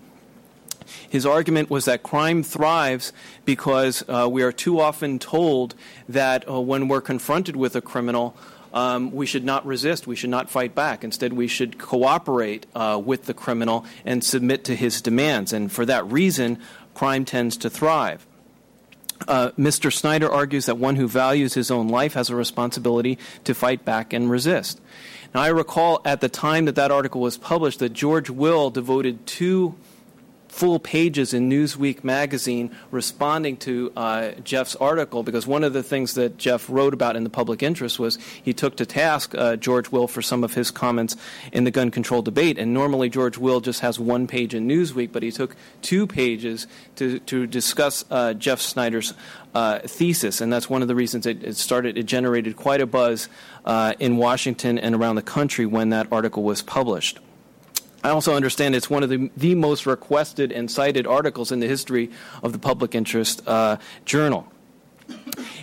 His argument was that crime thrives because uh, we are too often told that uh, when we're confronted with a criminal, um, we should not resist, we should not fight back. Instead, we should cooperate uh, with the criminal and submit to his demands. And for that reason, crime tends to thrive. Uh, Mr. Snyder argues that one who values his own life has a responsibility to fight back and resist. Now, I recall at the time that that article was published that George Will devoted two full pages in Newsweek magazine responding to uh, Jeff's article because one of the things that Jeff wrote about in the public interest was he took to task uh, George Will for some of his comments in the gun control debate. And normally George Will just has one page in Newsweek, but he took two pages to, to discuss uh, Jeff Snyder's uh, thesis, and that's one of the reasons it, it started. It generated quite a buzz uh, in Washington and around the country when that article was published. I also understand it's one of the, the most requested and cited articles in the history of the public interest uh, journal.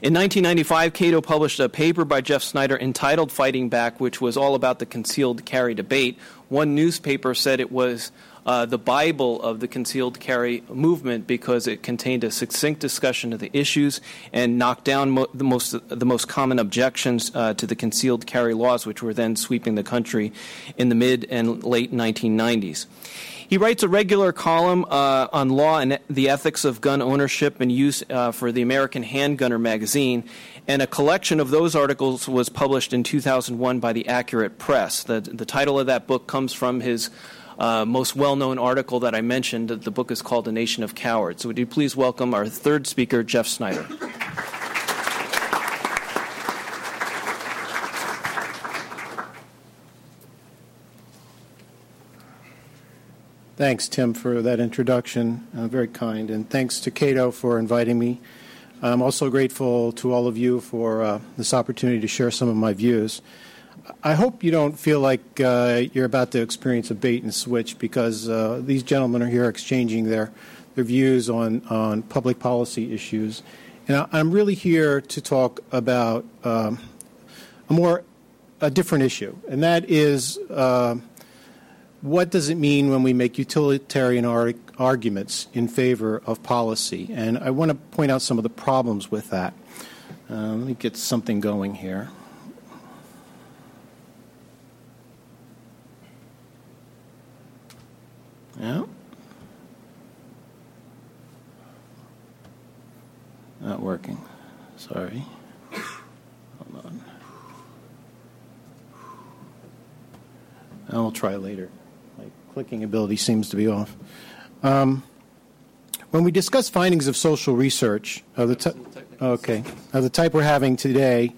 In 1995, Cato published a paper by Jeff Snyder entitled Fighting Back, which was all about the concealed carry debate. One newspaper said it was uh, the Bible of the concealed carry movement because it contained a succinct discussion of the issues and knocked down mo- the most the most common objections uh, to the concealed carry laws, which were then sweeping the country in the mid and late 1990s. He writes a regular column uh, on law and the ethics of gun ownership and use uh, for the American Handgunner magazine, and a collection of those articles was published in 2001 by the Accurate Press. The, the title of that book comes from his uh, most well known article that I mentioned. The book is called A Nation of Cowards. So, would you please welcome our third speaker, Jeff Snyder? Thanks, Tim, for that introduction. Uh, very kind. And thanks to Cato for inviting me. I'm also grateful to all of you for uh, this opportunity to share some of my views. I hope you don't feel like uh, you're about to experience a bait and switch because uh, these gentlemen are here exchanging their, their views on, on public policy issues. And I'm really here to talk about um, a more a different issue, and that is uh, what does it mean when we make utilitarian ar- arguments in favor of policy? And I want to point out some of the problems with that. Uh, let me get something going here. Yeah. Not working. Sorry. Hold on. I'll try later My clicking ability seems to be off. Um, when we discuss findings of social research of the type, okay of the type we're having today,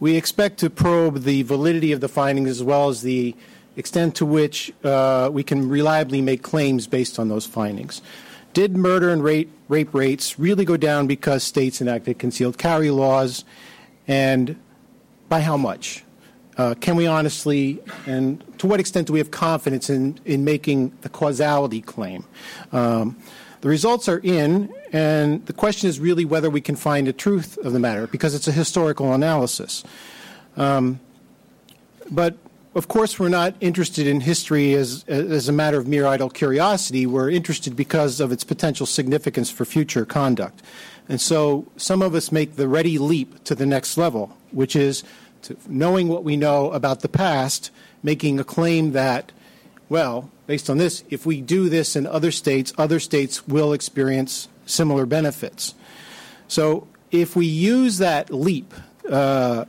we expect to probe the validity of the findings as well as the extent to which uh, we can reliably make claims based on those findings. Did murder and rape, rape rates really go down because states enacted concealed carry laws, and by how much? Uh, can we honestly, and to what extent do we have confidence in, in making the causality claim? Um, the results are in, and the question is really whether we can find the truth of the matter because it's a historical analysis. Um, but of course, we're not interested in history as, as a matter of mere idle curiosity. We're interested because of its potential significance for future conduct. And so some of us make the ready leap to the next level, which is knowing what we know about the past, making a claim that, well, based on this, if we do this in other states, other states will experience similar benefits. So if we use that leap uh,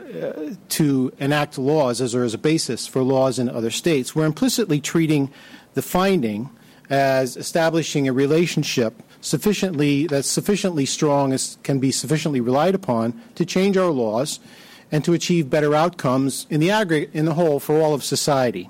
to enact laws as, as a basis for laws in other states, we're implicitly treating the finding as establishing a relationship sufficiently that's sufficiently strong as can be sufficiently relied upon to change our laws and to achieve better outcomes in the aggregate, in the whole, for all of society.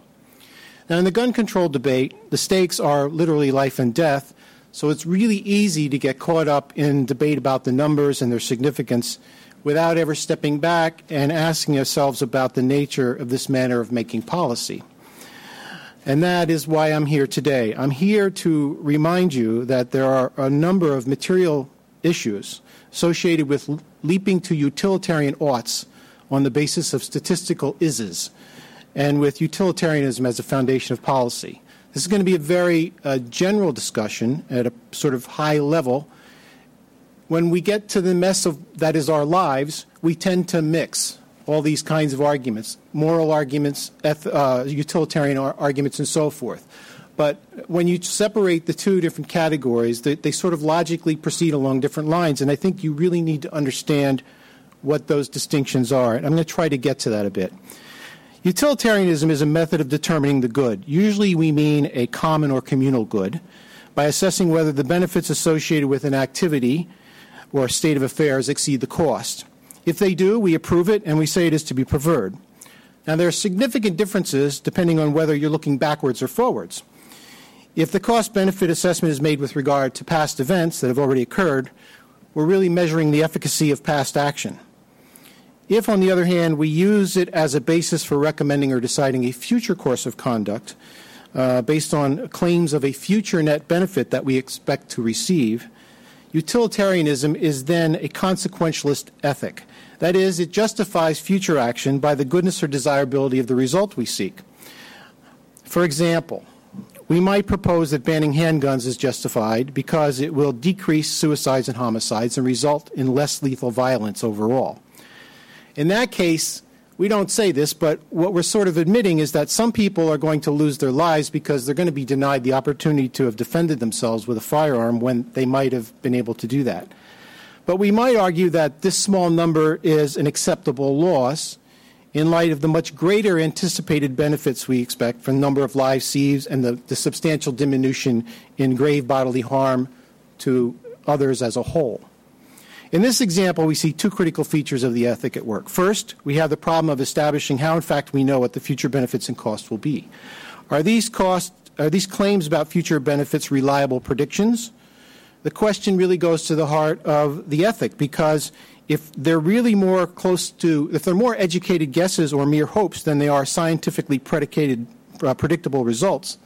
Now, in the gun control debate, the stakes are literally life and death, so it's really easy to get caught up in debate about the numbers and their significance without ever stepping back and asking ourselves about the nature of this manner of making policy. And that is why I'm here today. I'm here to remind you that there are a number of material issues associated with leaping to utilitarian oughts on the basis of statistical ises and with utilitarianism as a foundation of policy. This is going to be a very uh, general discussion at a sort of high level. When we get to the mess of that is our lives, we tend to mix all these kinds of arguments moral arguments, eth- uh, utilitarian ar- arguments, and so forth. But when you separate the two different categories, they, they sort of logically proceed along different lines. And I think you really need to understand what those distinctions are. And I'm going to try to get to that a bit. Utilitarianism is a method of determining the good. Usually we mean a common or communal good by assessing whether the benefits associated with an activity or state of affairs exceed the cost. If they do, we approve it and we say it is to be preferred. Now, there are significant differences depending on whether you're looking backwards or forwards. If the cost benefit assessment is made with regard to past events that have already occurred, we're really measuring the efficacy of past action. If, on the other hand, we use it as a basis for recommending or deciding a future course of conduct uh, based on claims of a future net benefit that we expect to receive, utilitarianism is then a consequentialist ethic. That is, it justifies future action by the goodness or desirability of the result we seek. For example, we might propose that banning handguns is justified because it will decrease suicides and homicides and result in less lethal violence overall. In that case, we don't say this, but what we're sort of admitting is that some people are going to lose their lives because they're going to be denied the opportunity to have defended themselves with a firearm when they might have been able to do that. But we might argue that this small number is an acceptable loss in light of the much greater anticipated benefits we expect from the number of lives saved and the, the substantial diminution in grave bodily harm to others as a whole. In this example, we see two critical features of the ethic at work. First, we have the problem of establishing how, in fact, we know what the future benefits and costs will be. Are these are these claims about future benefits reliable predictions? The question really goes to the heart of the ethic because if they're really more close to, if they're more educated guesses or mere hopes than they are scientifically predicated, uh, predictable results,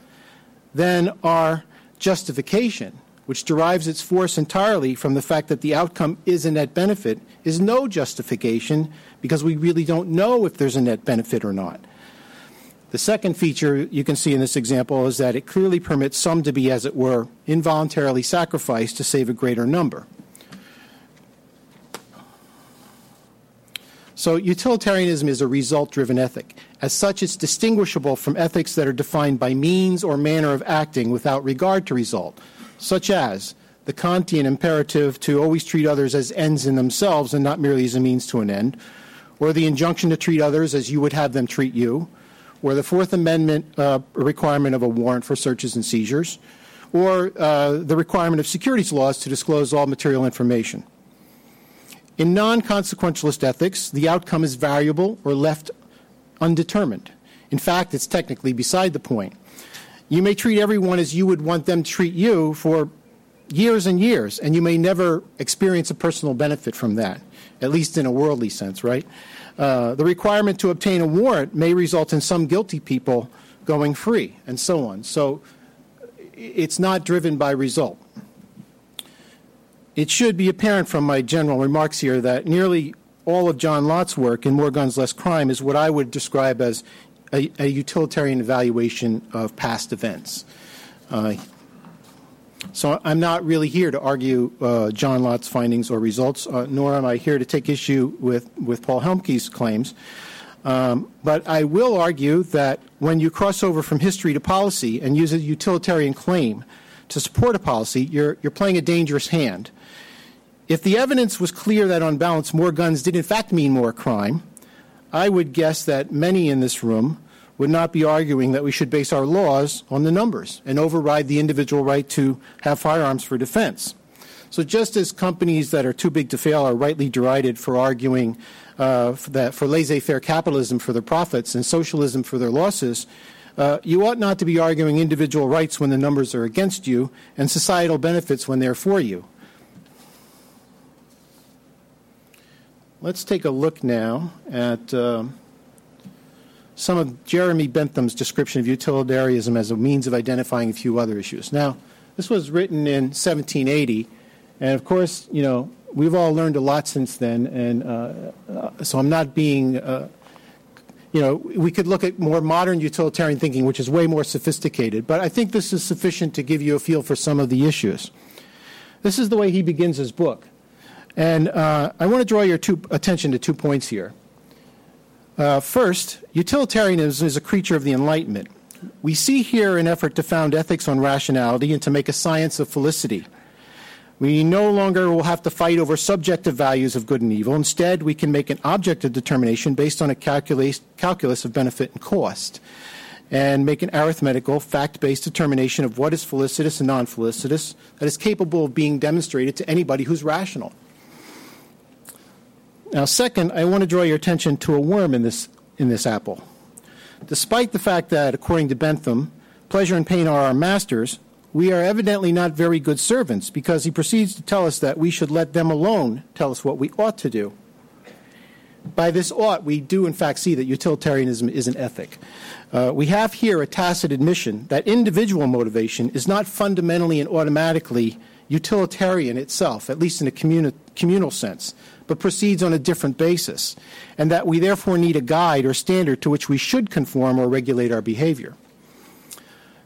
then our justification, which derives its force entirely from the fact that the outcome is a net benefit, is no justification because we really don't know if there's a net benefit or not. The second feature you can see in this example is that it clearly permits some to be, as it were, involuntarily sacrificed to save a greater number. So, utilitarianism is a result driven ethic. As such, it's distinguishable from ethics that are defined by means or manner of acting without regard to result, such as the Kantian imperative to always treat others as ends in themselves and not merely as a means to an end, or the injunction to treat others as you would have them treat you, or the Fourth Amendment uh, requirement of a warrant for searches and seizures, or uh, the requirement of securities laws to disclose all material information. In non consequentialist ethics, the outcome is variable or left undetermined. In fact, it's technically beside the point. You may treat everyone as you would want them to treat you for years and years, and you may never experience a personal benefit from that, at least in a worldly sense, right? Uh, the requirement to obtain a warrant may result in some guilty people going free, and so on. So it's not driven by result. It should be apparent from my general remarks here that nearly all of John Lott's work in More Guns, Less Crime is what I would describe as a, a utilitarian evaluation of past events. Uh, so I'm not really here to argue uh, John Lott's findings or results, uh, nor am I here to take issue with, with Paul Helmke's claims. Um, but I will argue that when you cross over from history to policy and use a utilitarian claim to support a policy, you're, you're playing a dangerous hand. If the evidence was clear that on balance more guns did in fact mean more crime, I would guess that many in this room would not be arguing that we should base our laws on the numbers and override the individual right to have firearms for defense. So, just as companies that are too big to fail are rightly derided for arguing uh, for that for laissez-faire capitalism for their profits and socialism for their losses, uh, you ought not to be arguing individual rights when the numbers are against you and societal benefits when they're for you. Let's take a look now at uh, some of Jeremy Bentham's description of utilitarianism as a means of identifying a few other issues. Now, this was written in 1780, and of course, you know, we've all learned a lot since then, and uh, uh, so I'm not being, uh, you know, we could look at more modern utilitarian thinking, which is way more sophisticated, but I think this is sufficient to give you a feel for some of the issues. This is the way he begins his book. And uh, I want to draw your two, attention to two points here. Uh, first, utilitarianism is a creature of the Enlightenment. We see here an effort to found ethics on rationality and to make a science of felicity. We no longer will have to fight over subjective values of good and evil. Instead, we can make an objective determination based on a calculus of benefit and cost and make an arithmetical, fact based determination of what is felicitous and non felicitous that is capable of being demonstrated to anybody who's rational. Now, second, I want to draw your attention to a worm in this, in this apple. Despite the fact that, according to Bentham, pleasure and pain are our masters, we are evidently not very good servants because he proceeds to tell us that we should let them alone tell us what we ought to do. By this ought, we do in fact see that utilitarianism is an ethic. Uh, we have here a tacit admission that individual motivation is not fundamentally and automatically utilitarian itself, at least in a communi- communal sense but proceeds on a different basis, and that we therefore need a guide or standard to which we should conform or regulate our behavior.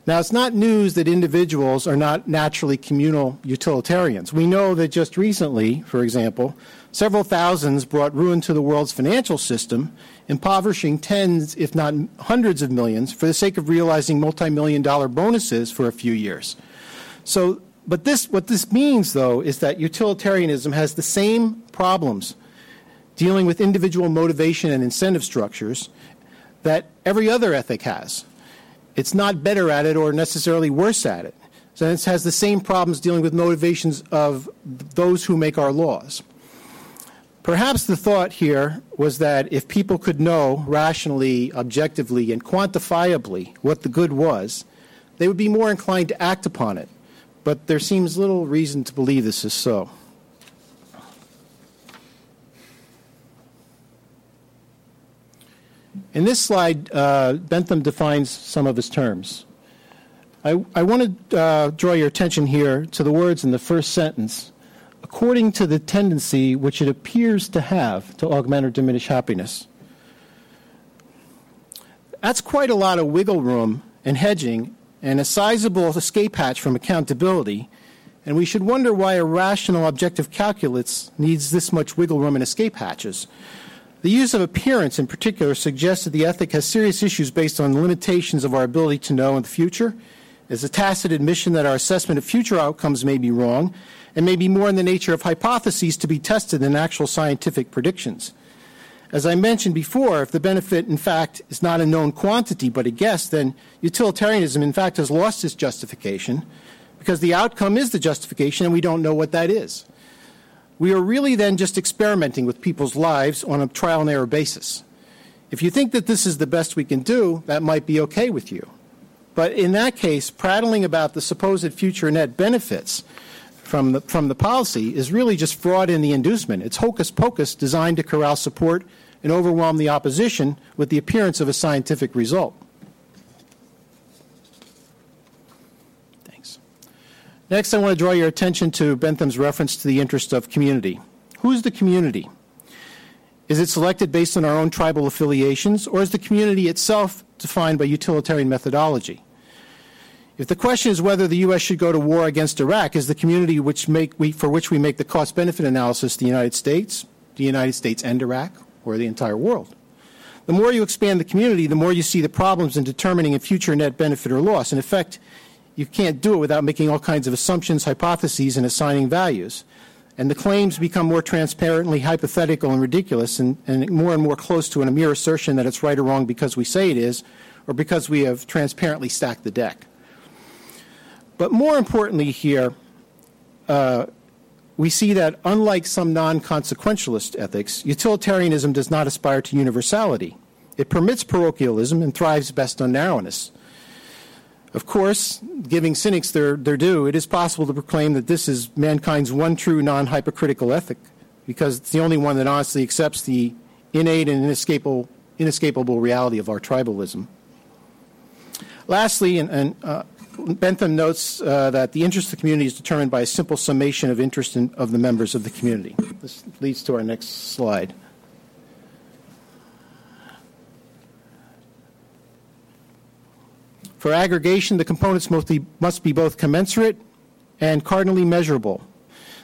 Now, it's not news that individuals are not naturally communal utilitarians. We know that just recently, for example, several thousands brought ruin to the world's financial system, impoverishing tens, if not hundreds of millions, for the sake of realizing multi million dollar bonuses for a few years. So, but this, what this means, though, is that utilitarianism has the same problems dealing with individual motivation and incentive structures that every other ethic has. It's not better at it or necessarily worse at it. So it has the same problems dealing with motivations of those who make our laws. Perhaps the thought here was that if people could know rationally, objectively, and quantifiably what the good was, they would be more inclined to act upon it. But there seems little reason to believe this is so. In this slide, uh, Bentham defines some of his terms. I, I want to uh, draw your attention here to the words in the first sentence according to the tendency which it appears to have to augment or diminish happiness. That's quite a lot of wiggle room and hedging and a sizable escape hatch from accountability, and we should wonder why a rational objective calculus needs this much wiggle room and escape hatches. The use of appearance, in particular, suggests that the ethic has serious issues based on limitations of our ability to know in the future, is a tacit admission that our assessment of future outcomes may be wrong, and may be more in the nature of hypotheses to be tested than actual scientific predictions. As I mentioned before, if the benefit, in fact, is not a known quantity but a guess, then utilitarianism, in fact, has lost its justification because the outcome is the justification and we don't know what that is we are really then just experimenting with people's lives on a trial and error basis. If you think that this is the best we can do, that might be okay with you. But in that case, prattling about the supposed future net benefits from the, from the policy is really just fraud in the inducement. It's hocus pocus designed to corral support and overwhelm the opposition with the appearance of a scientific result. Thanks. Next, I want to draw your attention to Bentham's reference to the interest of community. Who's the community? Is it selected based on our own tribal affiliations, or is the community itself defined by utilitarian methodology? If the question is whether the U.S. should go to war against Iraq, is the community which make, we, for which we make the cost benefit analysis the United States, the United States and Iraq, or the entire world? The more you expand the community, the more you see the problems in determining a future net benefit or loss. In effect, you can't do it without making all kinds of assumptions, hypotheses, and assigning values. And the claims become more transparently hypothetical and ridiculous and, and more and more close to a mere assertion that it's right or wrong because we say it is or because we have transparently stacked the deck. But more importantly, here, uh, we see that unlike some non consequentialist ethics, utilitarianism does not aspire to universality. It permits parochialism and thrives best on narrowness. Of course, giving cynics their, their due, it is possible to proclaim that this is mankind's one true non hypocritical ethic, because it's the only one that honestly accepts the innate and inescapable, inescapable reality of our tribalism. Lastly, and, and uh, Bentham notes uh, that the interest of the community is determined by a simple summation of interest in, of the members of the community. This leads to our next slide. For aggregation, the components must be both commensurate and cardinally measurable.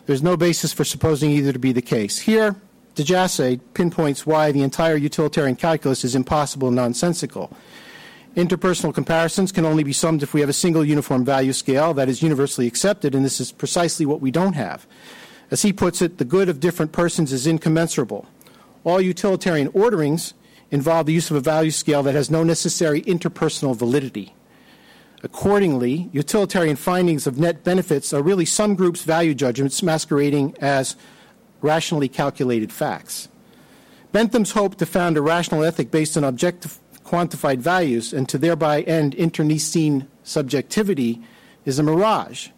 There's no basis for supposing either to be the case. Here, de Jasay pinpoints why the entire utilitarian calculus is impossible and nonsensical. Interpersonal comparisons can only be summed if we have a single uniform value scale that is universally accepted, and this is precisely what we don't have. As he puts it, the good of different persons is incommensurable. All utilitarian orderings involve the use of a value scale that has no necessary interpersonal validity. Accordingly, utilitarian findings of net benefits are really some groups' value judgments masquerading as rationally calculated facts. Bentham's hope to found a rational ethic based on objective quantified values and to thereby end internecine subjectivity is a mirage.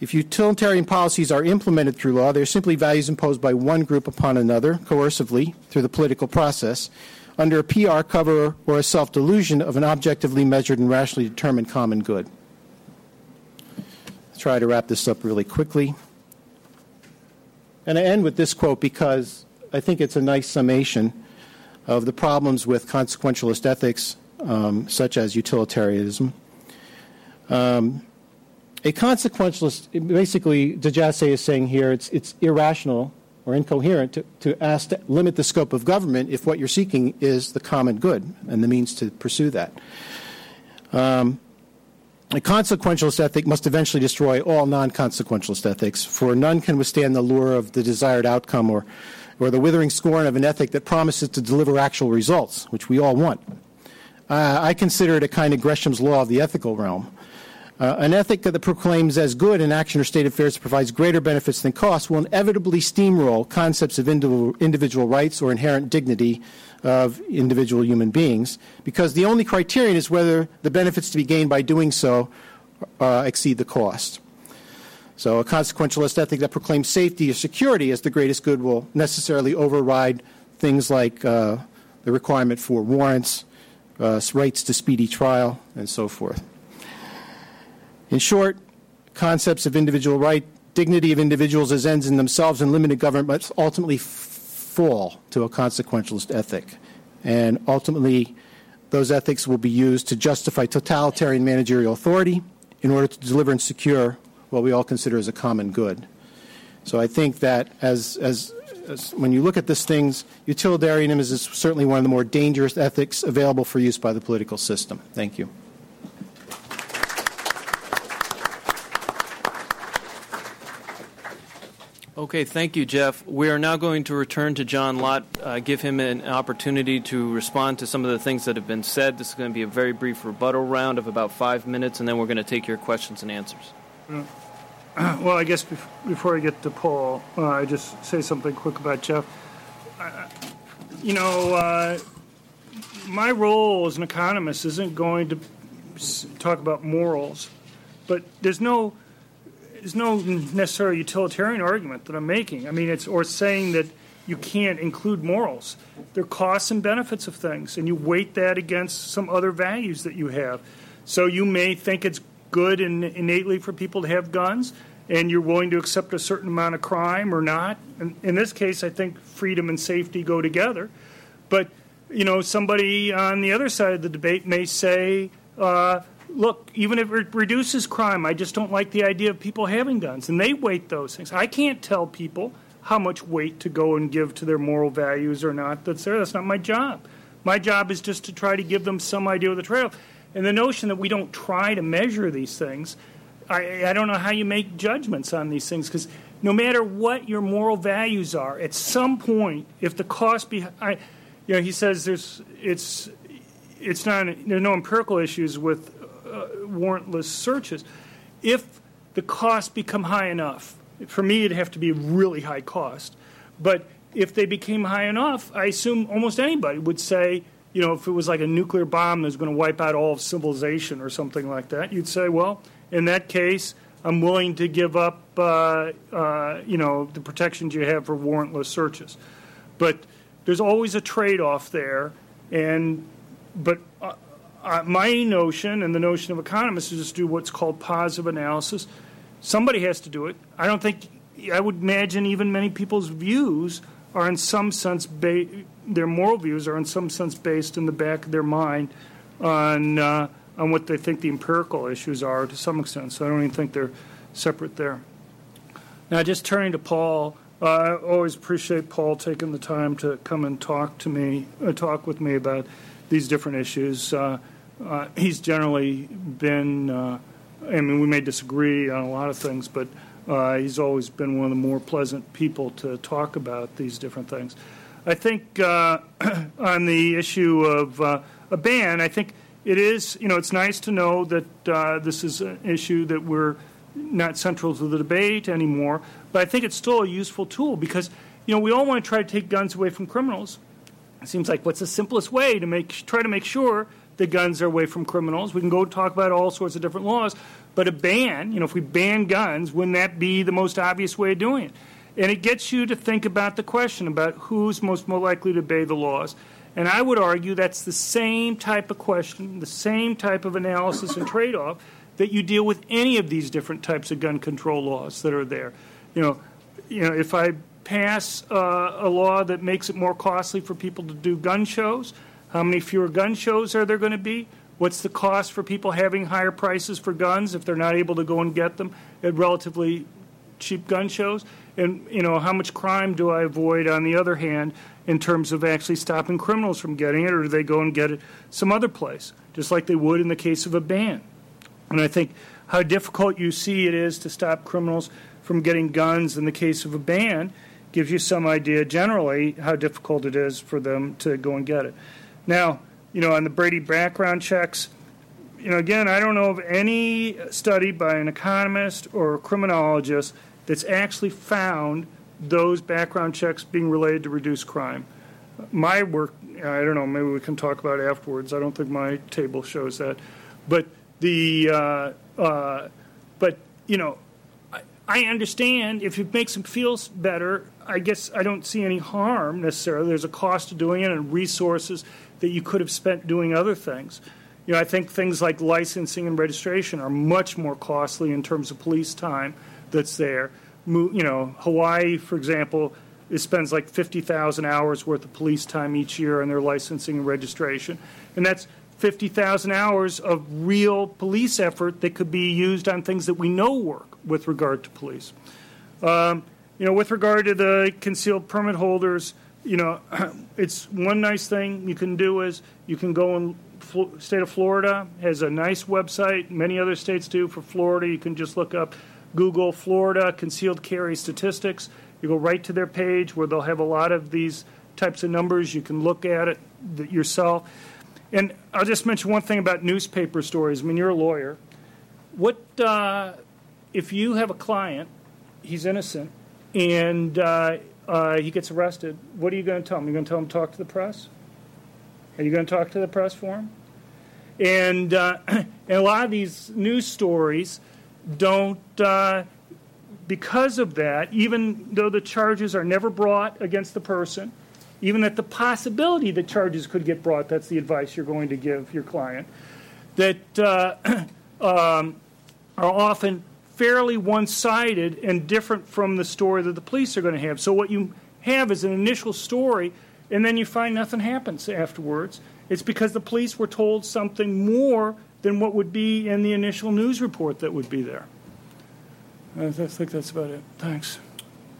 If utilitarian policies are implemented through law, they're simply values imposed by one group upon another coercively through the political process under a PR cover or a self delusion of an objectively measured and rationally determined common good. Let's try to wrap this up really quickly. And I end with this quote because I think it's a nice summation of the problems with consequentialist ethics, um, such as utilitarianism. Um, a consequentialist, basically, de Jasay is saying here it's, it's irrational or incoherent to, to ask to limit the scope of government if what you're seeking is the common good and the means to pursue that. Um, a consequentialist ethic must eventually destroy all non consequentialist ethics, for none can withstand the lure of the desired outcome or, or the withering scorn of an ethic that promises to deliver actual results, which we all want. Uh, I consider it a kind of Gresham's law of the ethical realm. Uh, an ethic that proclaims as good an action or state of affairs provides greater benefits than costs will inevitably steamroll concepts of individual, individual rights or inherent dignity of individual human beings because the only criterion is whether the benefits to be gained by doing so uh, exceed the cost. So, a consequentialist ethic that proclaims safety or security as the greatest good will necessarily override things like uh, the requirement for warrants, uh, rights to speedy trial, and so forth. In short, concepts of individual right, dignity of individuals as ends in themselves, and limited government must ultimately fall to a consequentialist ethic. And ultimately, those ethics will be used to justify totalitarian managerial authority in order to deliver and secure what we all consider as a common good. So I think that as, as, as when you look at these things, utilitarianism is certainly one of the more dangerous ethics available for use by the political system. Thank you. Okay, thank you, Jeff. We are now going to return to John Lott, uh, give him an opportunity to respond to some of the things that have been said. This is going to be a very brief rebuttal round of about five minutes, and then we're going to take your questions and answers. Well, I guess before I get to Paul, uh, I just say something quick about Jeff. Uh, you know, uh, my role as an economist isn't going to talk about morals, but there's no there's no necessarily utilitarian argument that I'm making. I mean, it's or saying that you can't include morals. There are costs and benefits of things, and you weight that against some other values that you have. So you may think it's good and innately for people to have guns, and you're willing to accept a certain amount of crime or not. And in this case, I think freedom and safety go together. But you know, somebody on the other side of the debate may say. Uh, look, even if it reduces crime, I just don't like the idea of people having guns. And they weight those things. I can't tell people how much weight to go and give to their moral values or not. That's there. That's not my job. My job is just to try to give them some idea of the off. And the notion that we don't try to measure these things, I, I don't know how you make judgments on these things because no matter what your moral values are, at some point, if the cost be, I, you know, he says there's it's it's not there are no empirical issues with uh, warrantless searches. If the costs become high enough, for me, it'd have to be really high cost. But if they became high enough, I assume almost anybody would say, you know, if it was like a nuclear bomb that's going to wipe out all of civilization or something like that, you'd say, well, in that case, I'm willing to give up, uh, uh, you know, the protections you have for warrantless searches. But there's always a trade-off there, and but uh, uh, my notion and the notion of economists is to do what's called positive analysis. Somebody has to do it. I don't think, I would imagine even many people's views are in some sense, ba- their moral views are in some sense based in the back of their mind on, uh, on what they think the empirical issues are to some extent. So I don't even think they're separate there. Now, just turning to Paul, uh, I always appreciate Paul taking the time to come and talk to me, uh, talk with me about these different issues. Uh, uh, he's generally been, uh, I mean, we may disagree on a lot of things, but he's always been one of the more pleasant people to talk about these different things. I think uh, on the issue of uh, a ban, I think it is, you know, it's nice to know that uh, this is an issue that we're not central to the debate anymore, but I think it's still a useful tool because, you know, we all want to try to take guns away from criminals. It seems like what's the simplest way to make try to make sure the guns are away from criminals. We can go talk about all sorts of different laws, but a ban, you know, if we ban guns, wouldn't that be the most obvious way of doing it? And it gets you to think about the question about who's most more likely to obey the laws. And I would argue that's the same type of question, the same type of analysis and trade off that you deal with any of these different types of gun control laws that are there. You know, you know if I pass uh, a law that makes it more costly for people to do gun shows, how many fewer gun shows are there going to be? What's the cost for people having higher prices for guns if they're not able to go and get them at relatively cheap gun shows? And you know, how much crime do I avoid on the other hand in terms of actually stopping criminals from getting it, or do they go and get it some other place, just like they would in the case of a ban? And I think how difficult you see it is to stop criminals from getting guns in the case of a ban gives you some idea generally how difficult it is for them to go and get it. Now, you know, on the Brady background checks, you know, again, I don't know of any study by an economist or a criminologist that's actually found those background checks being related to reduce crime. My work, I don't know, maybe we can talk about afterwards. I don't think my table shows that. But the, uh, uh, but, you know, I, I understand if it makes them feel better, I guess I don't see any harm necessarily. There's a cost to doing it and resources that you could have spent doing other things. You know, I think things like licensing and registration are much more costly in terms of police time that's there you know, Hawaii, for example, it spends like 50,000 hours worth of police time each year on their licensing and registration. And that's 50,000 hours of real police effort that could be used on things that we know work with regard to police. Um, you know, with regard to the concealed permit holders, you know, it's one nice thing you can do is you can go in state of Florida has a nice website. Many other states do. For Florida, you can just look up Google Florida concealed carry statistics. You go right to their page where they'll have a lot of these types of numbers. You can look at it yourself. And I'll just mention one thing about newspaper stories. I mean, you're a lawyer. What uh, if you have a client? He's innocent, and uh, uh, he gets arrested. What are you going to tell him? You're going to tell him to talk to the press? Are you going to talk to the press for him? And, uh, and a lot of these news stories don't, uh, because of that, even though the charges are never brought against the person, even that the possibility that charges could get brought, that's the advice you're going to give your client, that uh, um, are often fairly one sided and different from the story that the police are going to have. So, what you have is an initial story, and then you find nothing happens afterwards. It's because the police were told something more than what would be in the initial news report that would be there. I think that's about it. Thanks.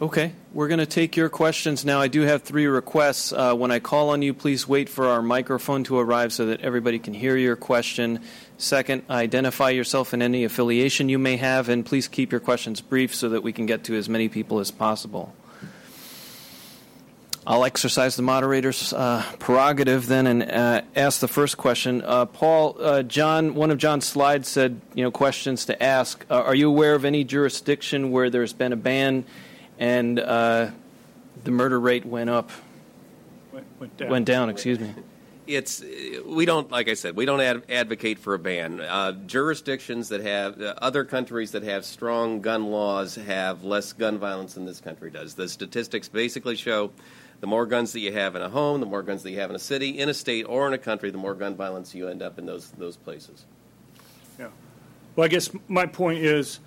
Okay, we're going to take your questions now. I do have three requests. Uh, when I call on you, please wait for our microphone to arrive so that everybody can hear your question. Second, identify yourself and any affiliation you may have, and please keep your questions brief so that we can get to as many people as possible. I'll exercise the moderator's uh, prerogative then and uh, ask the first question. Uh, Paul, uh, John, one of John's slides said, you know, questions to ask. Uh, are you aware of any jurisdiction where there's been a ban and uh, the murder rate went up? Went, went, down. Went down. Excuse me. It's we don't like I said we don't ad- advocate for a ban. jurisdictions that have other countries that have strong gun laws have less gun violence than this country does. The statistics basically show the more guns that you have in a home, the more guns that you have in a city, in a state, or in a country, the more gun violence you end up in those those places. Yeah. Well, I guess my point is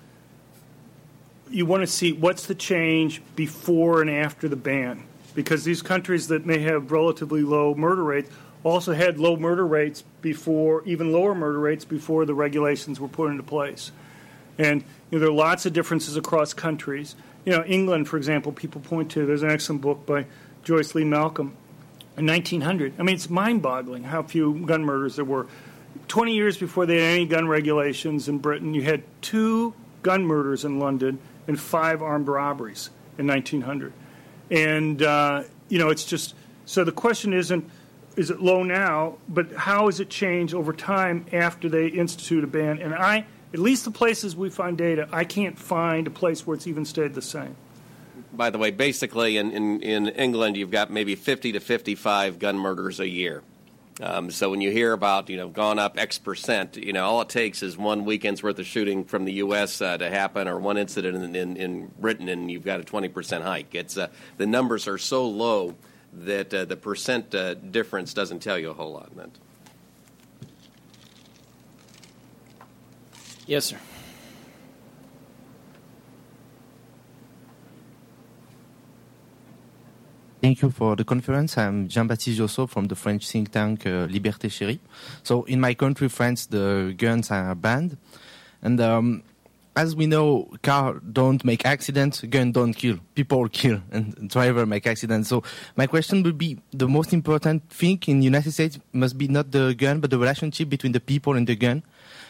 you want to see what's the change before and after the ban. Because these countries that may have relatively low murder rates also had low murder rates before, even lower murder rates before the regulations were put into place. And you know, there are lots of differences across countries. You know, England, for example, people point to. There's an excellent book by Joyce Lee Malcolm in 1900. I mean, it's mind boggling how few gun murders there were. 20 years before they had any gun regulations in Britain, you had two gun murders in London and five armed robberies in 1900. And, uh, you know, it's just so the question isn't is it low now, but how has it changed over time after they institute a ban? And I, at least the places we find data, I can't find a place where it's even stayed the same by the way, basically in, in, in England, you've got maybe 50 to 55 gun murders a year. Um, so when you hear about, you know, gone up X percent, you know, all it takes is one weekend's worth of shooting from the U.S. Uh, to happen, or one incident in, in, in, Britain, and you've got a 20 percent hike. It's uh, the numbers are so low that uh, the percent uh, difference doesn't tell you a whole lot. Yes, sir. Thank you for the conference. I'm Jean-Baptiste Josso from the French think tank uh, Liberté Chérie. So in my country, France, the guns are banned. And um, as we know, car don't make accidents, gun don't kill. People kill, and driver make accidents. So my question would be: the most important thing in United States must be not the gun, but the relationship between the people and the gun.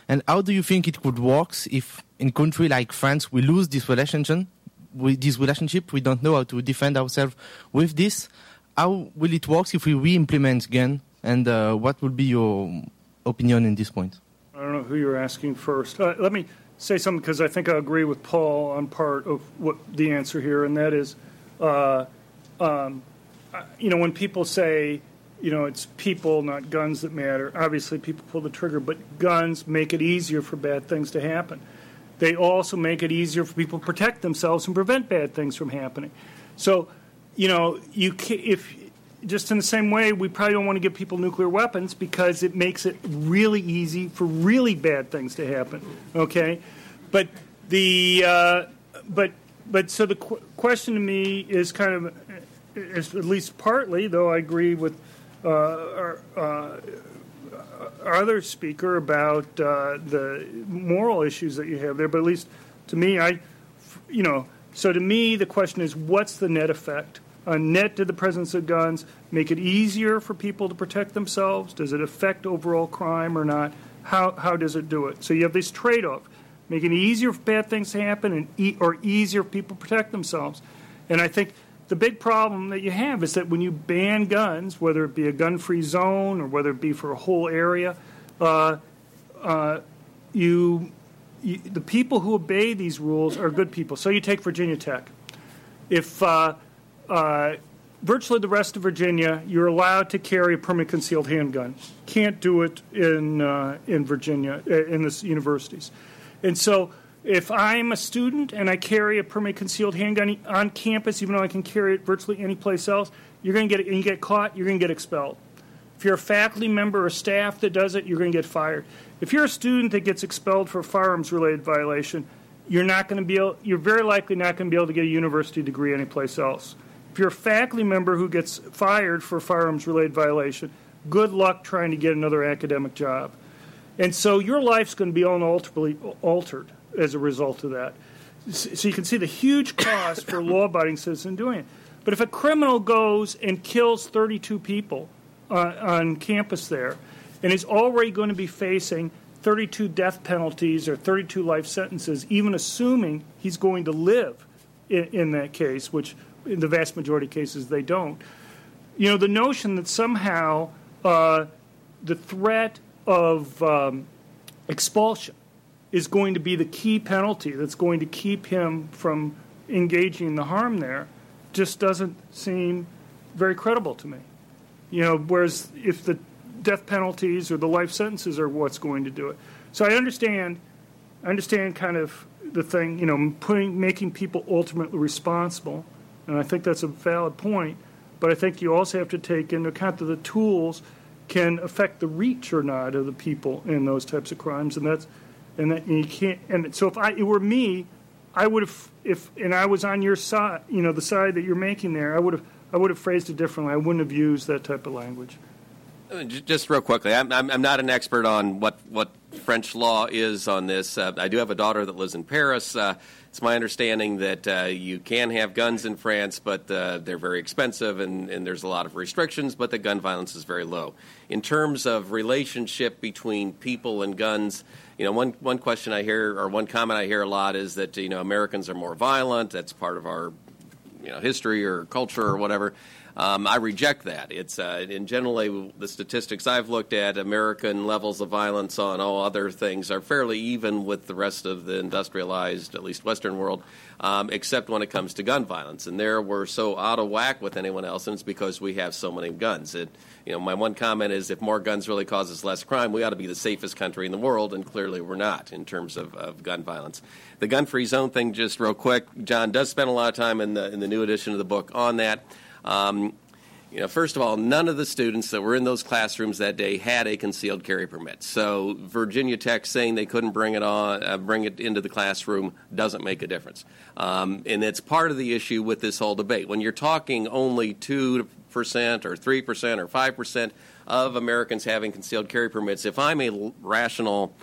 And how do you think it could work if, in country like France, we lose this relationship? With this relationship, we don't know how to defend ourselves with this. How will it work if we re-implement gun? And uh, what would be your opinion in this point? I don't know who you're asking first. Uh, let me say something because I think I agree with Paul on part of what the answer here, and that is, uh, um, you know, when people say, you know, it's people, not guns that matter. Obviously, people pull the trigger, but guns make it easier for bad things to happen. They also make it easier for people to protect themselves and prevent bad things from happening. So, you know, you can, if just in the same way, we probably don't want to give people nuclear weapons because it makes it really easy for really bad things to happen. Okay, but the uh, but but so the qu- question to me is kind of is at least partly, though I agree with uh, uh, other speaker about uh, the moral issues that you have there. But at least to me, I you know, so to me the question is what's the net effect? a net to the presence of guns make it easier for people to protect themselves? Does it affect overall crime or not? How, how does it do it? So you have this trade off making it easier for bad things to happen and e- or easier for people to protect themselves. And I think the big problem that you have is that when you ban guns, whether it be a gun free zone or whether it be for a whole area, uh, uh, you, you, the people who obey these rules are good people. So you take Virginia Tech. If uh, uh, virtually the rest of Virginia, you're allowed to carry a permanent concealed handgun. Can't do it in uh, in Virginia uh, in the universities, and so if I'm a student and I carry a permanent concealed handgun on campus, even though I can carry it virtually any place else, you're going to get you get caught, you're going to get expelled. If you're a faculty member or staff that does it, you're going to get fired. If you're a student that gets expelled for a firearms related violation, you're not going to be able, you're very likely not going to be able to get a university degree anyplace else. If you're a faculty member who gets fired for a firearms related violation, good luck trying to get another academic job. And so your life's going to be unalterably altered as a result of that. So you can see the huge cost for a law abiding citizen doing it. But if a criminal goes and kills 32 people uh, on campus there and is already going to be facing 32 death penalties or 32 life sentences, even assuming he's going to live in, in that case, which in the vast majority of cases, they don't. You know, the notion that somehow uh, the threat of um, expulsion is going to be the key penalty that's going to keep him from engaging in the harm there just doesn't seem very credible to me. You know, whereas if the death penalties or the life sentences are what's going to do it. So I understand, I understand kind of the thing, you know, putting making people ultimately responsible and I think that's a valid point. But I think you also have to take into account that the tools can affect the reach or not of the people in those types of crimes, and that's and that and you can't. And so if I it were me, I would have if and I was on your side, you know, the side that you're making there, I would have I would have phrased it differently. I wouldn't have used that type of language. Uh, just real quickly, I'm, I'm, I'm, not an expert on what, what French law is on this. Uh, I do have a daughter that lives in Paris. Uh, it's my understanding that uh, you can have guns in France, but uh, they're very expensive and, and, there's a lot of restrictions, but the gun violence is very low. In terms of relationship between people and guns, you know, one, one question I hear or one comment I hear a lot is that, you know, Americans are more violent. That's part of our, you know, history or culture or whatever. Um, I reject that. It's uh, in generally the statistics I've looked at, American levels of violence on all other things are fairly even with the rest of the industrialized, at least Western world, um, except when it comes to gun violence. And there we're so out of whack with anyone else, and it's because we have so many guns. It, you know, my one comment is if more guns really causes less crime, we ought to be the safest country in the world, and clearly we're not in terms of, of gun violence. The gun-free zone thing, just real quick, John does spend a lot of time in the in the new edition of the book on that. Um, You know, first of all, none of the students that were in those classrooms that day had a concealed carry permit. So Virginia Tech saying they couldn't bring it on, uh, bring it into the classroom doesn't make a difference. Um, and it's part of the issue with this whole debate. When you're talking only two percent or three percent or five percent of Americans having concealed carry permits, if I'm a rational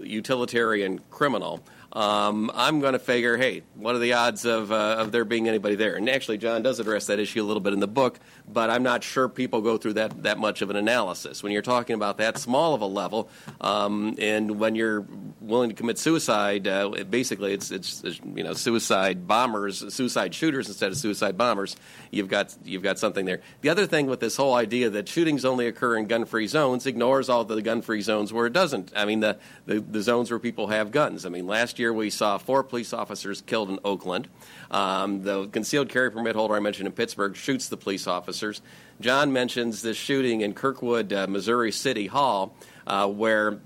utilitarian criminal, um, I'm going to figure, hey, what are the odds of, uh, of there being anybody there? And actually, John does address that issue a little bit in the book, but I'm not sure people go through that, that much of an analysis. When you're talking about that small of a level, um, and when you're willing to commit suicide, uh, basically it's, it's, it's, you know suicide bombers, suicide shooters instead of suicide bombers. You've got you've got something there. The other thing with this whole idea that shootings only occur in gun-free zones ignores all the gun-free zones where it doesn't. I mean the, the, the zones where people have guns. I mean last year we saw four police officers killed in Oakland. Um, the concealed carry permit holder I mentioned in Pittsburgh shoots the police officers. John mentions this shooting in Kirkwood, uh, Missouri City Hall, uh, where,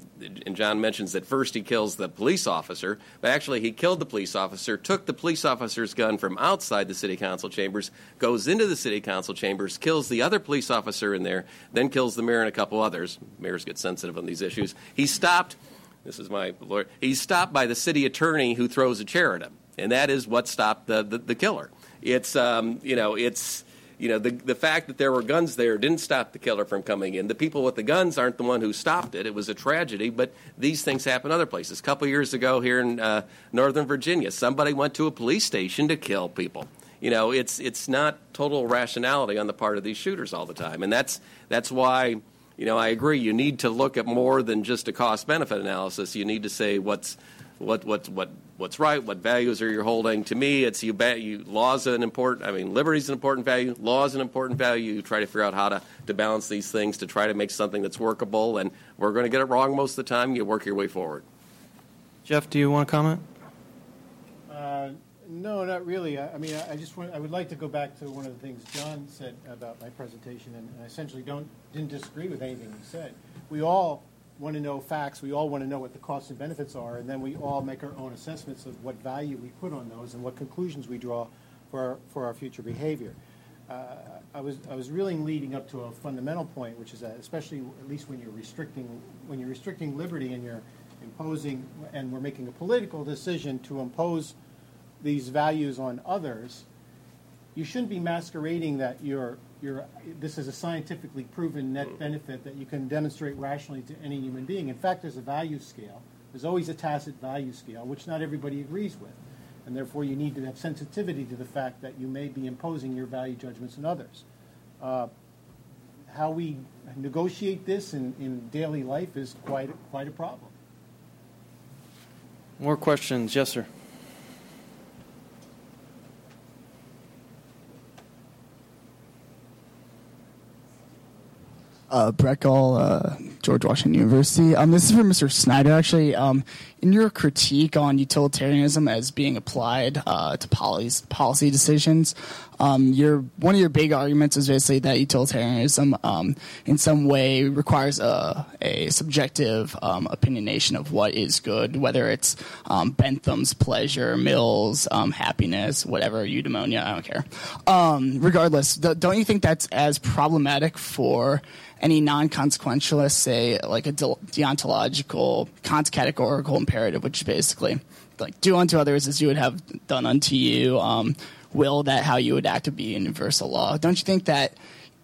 and John mentions that first he kills the police officer, but actually he killed the police officer, took the police officer's gun from outside the city council chambers, goes into the city council chambers, kills the other police officer in there, then kills the mayor and a couple others. Mayors get sensitive on these issues. He stopped. This is my lawyer. He's stopped by the city attorney who throws a chair at him, and that is what stopped the, the, the killer. It's um, you know it's you know, the, the fact that there were guns there didn't stop the killer from coming in. The people with the guns aren't the one who stopped it. It was a tragedy, but these things happen other places. A couple years ago here in uh, Northern Virginia, somebody went to a police station to kill people. You know, it's it's not total rationality on the part of these shooters all the time, and that's that's why. You know, I agree. You need to look at more than just a cost benefit analysis. You need to say what's what what what what's right, what values are you holding. To me, it's you, you laws an important. I mean, liberty is an important value. Law is an important value. You try to figure out how to to balance these things to try to make something that's workable. And we're going to get it wrong most of the time. You work your way forward. Jeff, do you want to comment? No, not really. I, I mean, I, I, just want, I would like to go back to one of the things John said about my presentation, and, and I essentially don't didn't disagree with anything he said. We all want to know facts. We all want to know what the costs and benefits are, and then we all make our own assessments of what value we put on those and what conclusions we draw for our, for our future behavior. Uh, I was I was really leading up to a fundamental point, which is that especially at least when you're restricting when you're restricting liberty and you're imposing and we're making a political decision to impose these values on others, you shouldn't be masquerading that you're you're, this is a scientifically proven net benefit that you can demonstrate rationally to any human being. In fact, there's a value scale. There's always a tacit value scale, which not everybody agrees with. And therefore, you need to have sensitivity to the fact that you may be imposing your value judgments on others. Uh, how we negotiate this in, in daily life is quite, quite a problem. More questions? Yes, sir. Uh, Brett uh, George Washington University. Um, this is for Mr. Snyder, actually. Um, in your critique on utilitarianism as being applied uh, to policy decisions, um, your one of your big arguments is basically that utilitarianism, um, in some way, requires a, a subjective um, opinionation of what is good, whether it's um, Bentham's pleasure, Mill's um, happiness, whatever, eudaimonia, I don't care. Um, regardless, don't you think that's as problematic for any non-consequentialist, say like a deontological, Kant's categorical imperative, which is basically like do unto others as you would have done unto you. Um, will that how you would act to be universal law? Don't you think that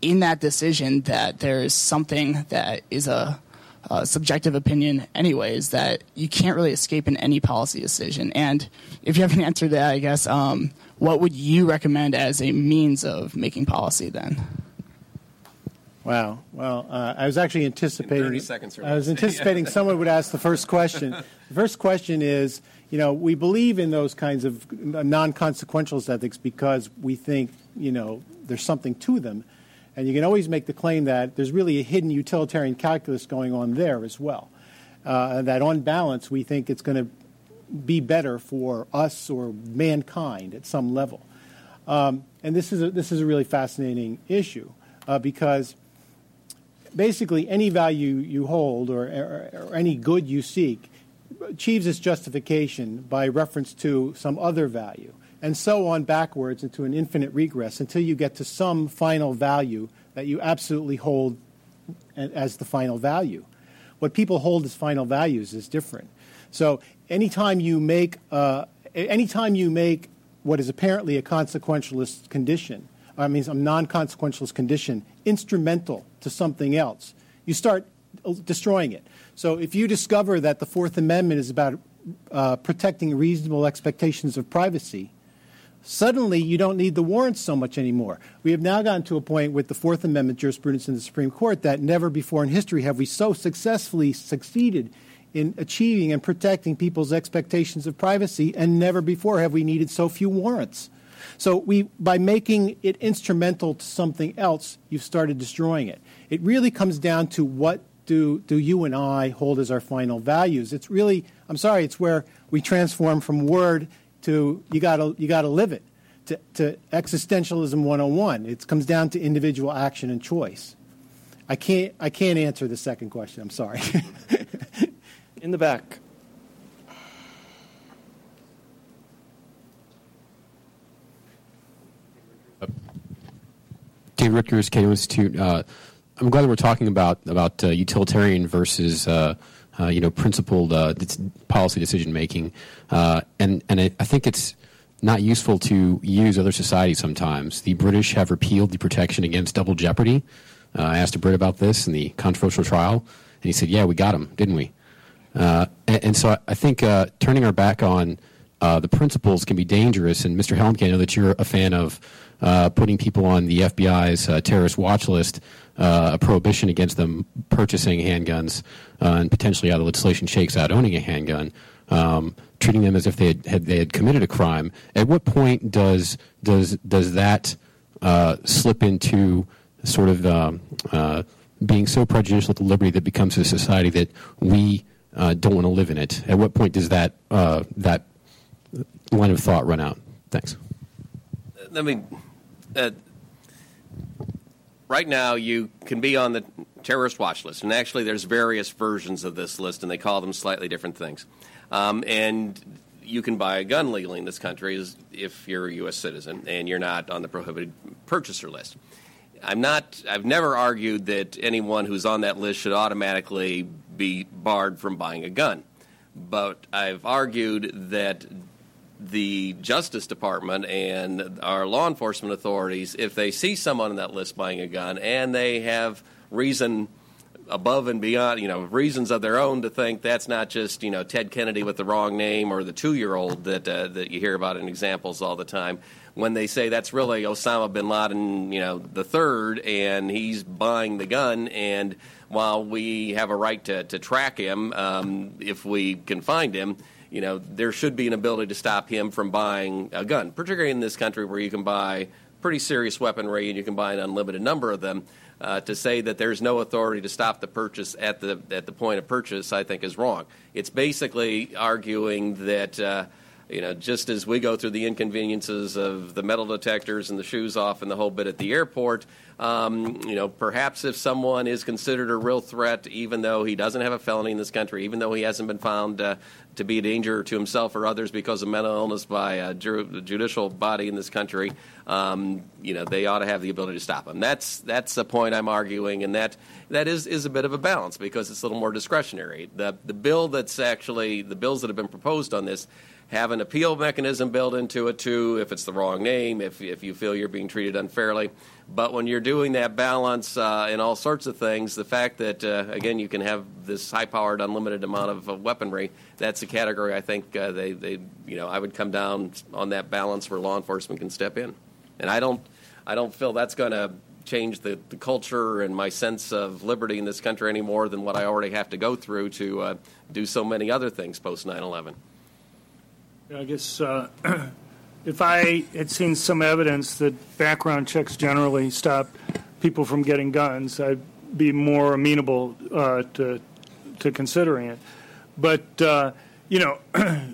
in that decision that there is something that is a, a subjective opinion, anyways, that you can't really escape in any policy decision? And if you have an answer to that, I guess, um, what would you recommend as a means of making policy then? Wow. Well, uh, I was actually anticipating. Thirty seconds. I was anticipating someone would ask the first question. The first question is, you know, we believe in those kinds of non-consequentialist ethics because we think, you know, there's something to them, and you can always make the claim that there's really a hidden utilitarian calculus going on there as well. Uh, that on balance, we think it's going to be better for us or mankind at some level. Um, and this is a, this is a really fascinating issue uh, because basically any value you hold or, or, or, any good you seek achieves its justification by reference to some other value. and so on backwards into an infinite regress until you get to some final value that you absolutely hold as the final value. What people hold as final values is different. So anytime you make uh, anytime you make what is apparently a consequentialist condition, I mean a non-consequentialist condition, instrumental to something else, you start destroying it. So if you discover that the Fourth Amendment is about uh, protecting reasonable expectations of privacy, suddenly you don't need the warrants so much anymore. We have now gotten to a point with the Fourth Amendment jurisprudence in the Supreme Court that never before in history have we so successfully succeeded in achieving and protecting people's expectations of privacy, and never before have we needed so few warrants. So we, by making it instrumental to something else, you've started destroying it. It really comes down to what do, do you and I hold as our final values. It's really, I'm sorry, it's where we transform from word to you gotta, you gotta live it, to, to existentialism 101. It comes down to individual action and choice. I can't, I can't answer the second question. I'm sorry. In the back. Dave Rickers, Cato Institute. Uh, I'm glad we're talking about about uh, utilitarian versus uh, uh you know principled uh, policy decision making, uh, and and I, I think it's not useful to use other societies sometimes. The British have repealed the protection against double jeopardy. I asked a Brit about this in the controversial trial, and he said, "Yeah, we got him, didn't we?" and, and, so I think turning our back on the principles can be dangerous. And Mr. Helmke, I know that you're a fan of uh, putting people on the FBI's uh, terrorist watch list, uh, a prohibition against them purchasing handguns, uh, and potentially how the legislation shakes out owning a handgun, um, treating them as if they had, had, they had committed a crime. At what point does does does that uh, slip into sort of um, uh, being so prejudicial to liberty that becomes a society that we don't want to live in it? At what point does that that line of thought run out? Thanks. Let me uh, right now you can be on the terrorist watch list, and actually there's various versions of this list, and they call them slightly different things. Um, and you can buy a gun legally in this country if you're a U.S. citizen and you're not on the prohibited purchaser list. I'm not. I've never argued that anyone who's on that list should automatically be barred from buying a gun, but I've argued that the Justice Department and our law enforcement authorities, if they see someone on that list buying a gun and they have reason above and beyond, you know, reasons of their own to think that's not just, you know, Ted Kennedy with the wrong name or the two-year-old that uh, that you hear about in examples all the time. When they say that's really Osama bin Laden, you know, the third, and he's buying the gun, and while we have a right to, to track him um, if we can find him, you know, there should be an ability to stop him from buying a gun, particularly in this country where you can buy pretty serious weaponry and you can buy an unlimited number of them. Uh, to say that there's no authority to stop the purchase at the at the point of purchase, I think, is wrong. It's basically arguing that. Uh, you know, just as we go through the inconveniences of the metal detectors and the shoes off and the whole bit at the airport, um, you know, perhaps if someone is considered a real threat, even though he doesn't have a felony in this country, even though he hasn't been found uh, to be a danger to himself or others because of mental illness by a ju- judicial body in this country, um, you know, they ought to have the ability to stop him. That's that's the point I'm arguing, and that that is is a bit of a balance because it's a little more discretionary. The the bill that's actually the bills that have been proposed on this have an appeal mechanism built into it too if it's the wrong name, if, if you feel you're being treated unfairly. But when you're doing that balance uh, in all sorts of things, the fact that, uh, again, you can have this high powered, unlimited amount of uh, weaponry, that's a category I think uh, they, they, you know, I would come down on that balance where law enforcement can step in. And I don't, I don't feel that's going to change the, the culture and my sense of liberty in this country any more than what I already have to go through to uh, do so many other things post 9 11. I guess uh, if I had seen some evidence that background checks generally stop people from getting guns, I'd be more amenable uh, to to considering it. But uh, you know,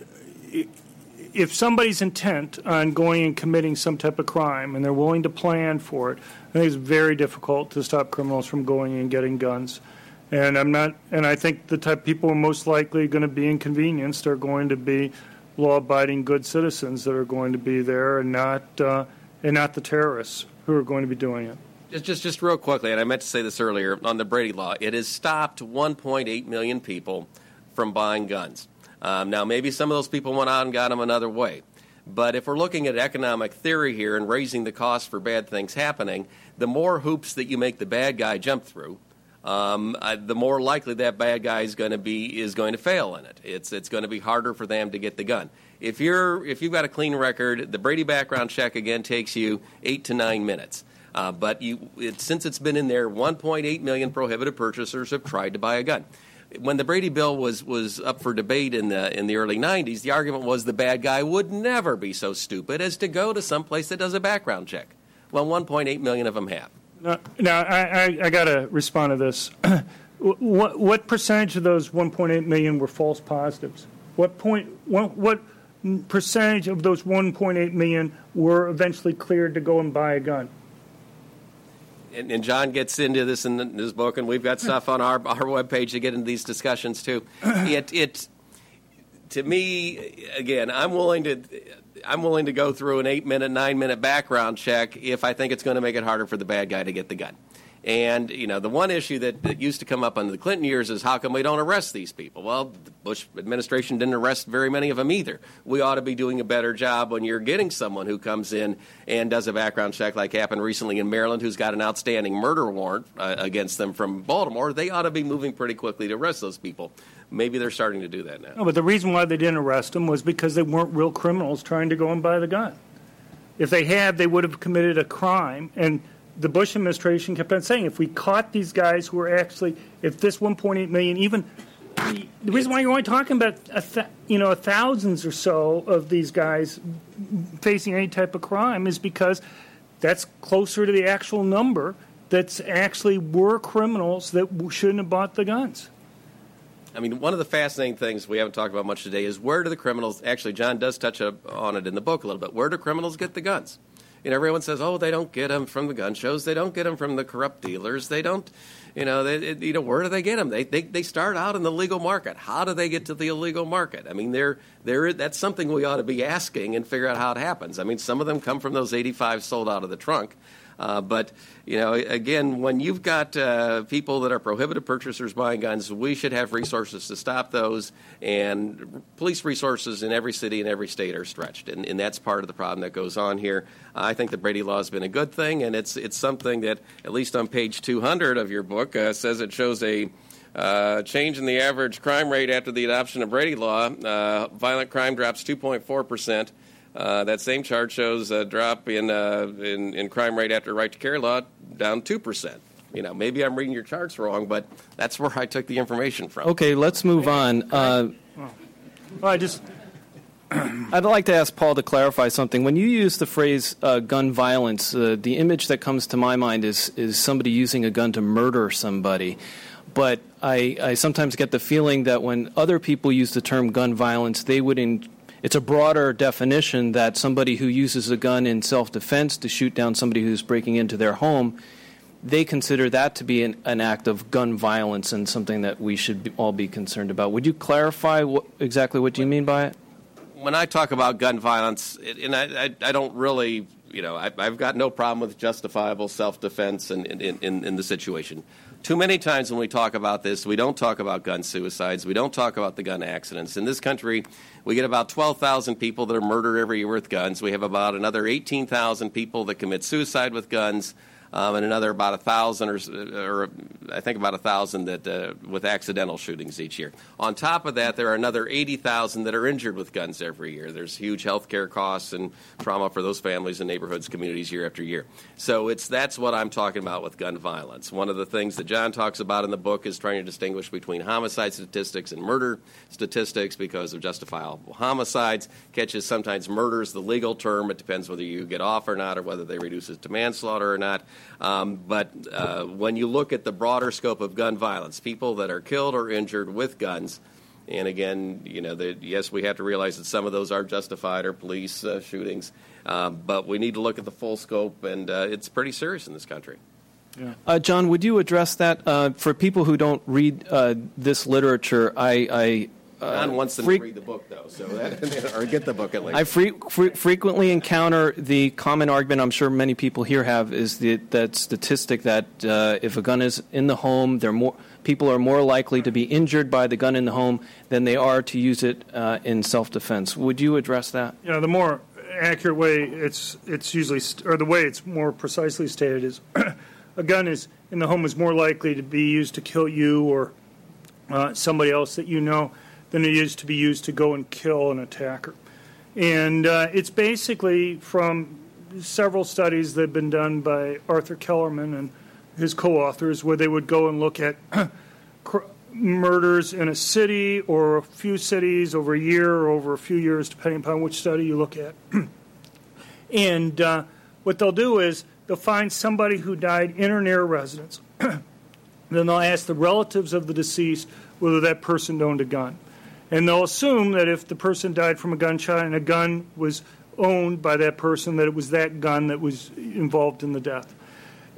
if somebody's intent on going and committing some type of crime and they're willing to plan for it, I think it's very difficult to stop criminals from going and getting guns. And I'm not, and I think the type of people are most likely going to be inconvenienced are going to be law-abiding, good citizens that are going to be there, and not uh, and not the terrorists who are going to be doing it. Just, just, just real quickly, and I meant to say this earlier on the Brady Law. It has stopped 1.8 million people from buying guns. Um, now, maybe some of those people went out and got them another way. But if we're looking at economic theory here and raising the cost for bad things happening, the more hoops that you make the bad guy jump through, um, uh, the more likely that bad guy is going to be is going to fail in it. It's it's going to be harder for them to get the gun. If you're if you've got a clean record, the Brady background check again takes you eight to nine minutes. Uh, but you, it, since it's been in there, 1.8 million prohibited purchasers have tried to buy a gun. When the Brady bill was, was up for debate in the, in the early 90s, the argument was the bad guy would never be so stupid as to go to some place that does a background check. Well, 1.8 million of them have. Now, now I, I, I got to respond to this. what, what percentage of those 1.8 million were false positives? What point? What, what percentage of those 1.8 million were eventually cleared to go and buy a gun? and, and, John gets into this in his book, and we've got stuff on our our webpage to get into these discussions too. It it to me again, I'm willing to I'm willing to go through an eight minute, nine minute background check if I think it's going to make it harder for the bad guy to get the gun. And you know, the one issue that, that, used to come up under the Clinton years is how come we don't arrest these people? Well, the Bush administration didn't arrest very many of them either. We ought to be doing a better job when you're getting someone who comes in and does a background check, like happened recently in Maryland, who's got an outstanding murder warrant uh, against them from Baltimore. They ought to be moving pretty quickly to arrest those people. Maybe they're starting to do that now. No, but the reason why they didn't arrest them was because they weren't real criminals trying to go and buy the gun. If they had, they would have committed a crime and the Bush administration kept on saying if we caught these guys who were actually, if this 1.8 million, even the, reason why you're only talking about a th- you know thousands or so of these guys facing any type of crime is because that's closer to the actual number that's actually were criminals that shouldn't have bought the guns. I mean, one of the fascinating things we haven't talked about much today is where do the criminals actually? John does touch on it in the book a little bit. Where do criminals get the guns? you know, everyone says, oh, they don't get them from the gun shows. They don't get them from the corrupt dealers. They don't, you know, they, you know, where do they get them? They, they, they start out in the legal market. How do they get to the illegal market? I mean, they're, they're, that's something we ought to be asking and figure out how it happens. I mean, some of them come from those 85 sold out of the trunk. Uh, but you know, again, when you've got uh, people that are prohibited purchasers buying guns, we should have resources to stop those. And police resources in every city and every state are stretched, and, and that's part of the problem that goes on here. I think the Brady Law has been a good thing, and it's it's something that, at least on page 200 of your book, uh, says it shows a uh, change in the average crime rate after the adoption of Brady Law. Uh, violent crime drops 2.4 percent. Uh, that same chart shows a drop in, uh, in, in crime rate after right to carry law down 2%. You know, maybe I'm reading your charts wrong, but that's where I took the information from. Okay, let's move on. Uh, well, I just. I'd like to ask Paul to clarify something. When you use the phrase uh, gun violence, uh, the image that comes to my mind is, is somebody using a gun to murder somebody. But I, I sometimes get the feeling that when other people use the term gun violence, they would in, it's a broader definition that somebody who uses a gun in self defense to shoot down somebody who's breaking into their home, they consider that to be an, an act of gun violence and something that we should be, all be concerned about. Would you clarify what, exactly what you mean by it? When I talk about gun violence, and I, I, I don't really, you know, I, have got no problem with justifiable self defense in, in, in, in the situation. Too many times when we talk about this, we don't talk about gun suicides. We don't talk about the gun accidents. In this country, we get about 12,000 people that are murdered every year with guns. We have about another 18,000 people that commit suicide with guns um, and another about a thousand or, or I think about a thousand that uh, with accidental shootings each year. On top of that, there are another 80,000 that are injured with guns every year. There's huge health care costs and trauma for those families and neighborhoods, communities year after year. So it's that's what I'm talking about with gun violence. One of the things that John talks about in the book is trying to distinguish between homicide statistics and murder statistics because of justifiable homicides. Catches sometimes murders the legal term. It depends whether you get off or not, or whether they reduce it to manslaughter or not. Um, but uh, when you look at the broader scope of gun violence, people that are killed or injured with guns, and again, you know, the, yes, we have to realize that some of those are justified or police uh, shootings, um, but we need to look at the full scope, and uh, it's pretty serious in this country. Yeah. Uh, John, would you address that uh, for people who don't read uh, this literature? I, I John wants them freak- to read the book, though, so that, or get the book at least. I fre- fre- frequently encounter the common argument I'm sure many people here have is the, that statistic that uh, if a gun is in the home, they're more people are more likely to be injured by the gun in the home than they are to use it uh, in self-defense. Would you address that? You know, the more accurate way it's it's usually st- or the way it's more precisely stated is a gun is in the home is more likely to be used to kill you or uh, somebody else that you know than it is to be used to go and kill an attacker. And uh, it's basically from several studies that have been done by Arthur Kellermann and his co-authors, where they would go and look at murders in a city or a few cities over a year or over a few years, depending upon which study you look at. and uh, what they'll do is they'll find somebody who died in or near a residence. then they'll ask the relatives of the deceased whether that person owned a gun. And they'll assume that if the person died from a gunshot and a gun was owned by that person, that it was that gun that was involved in the death.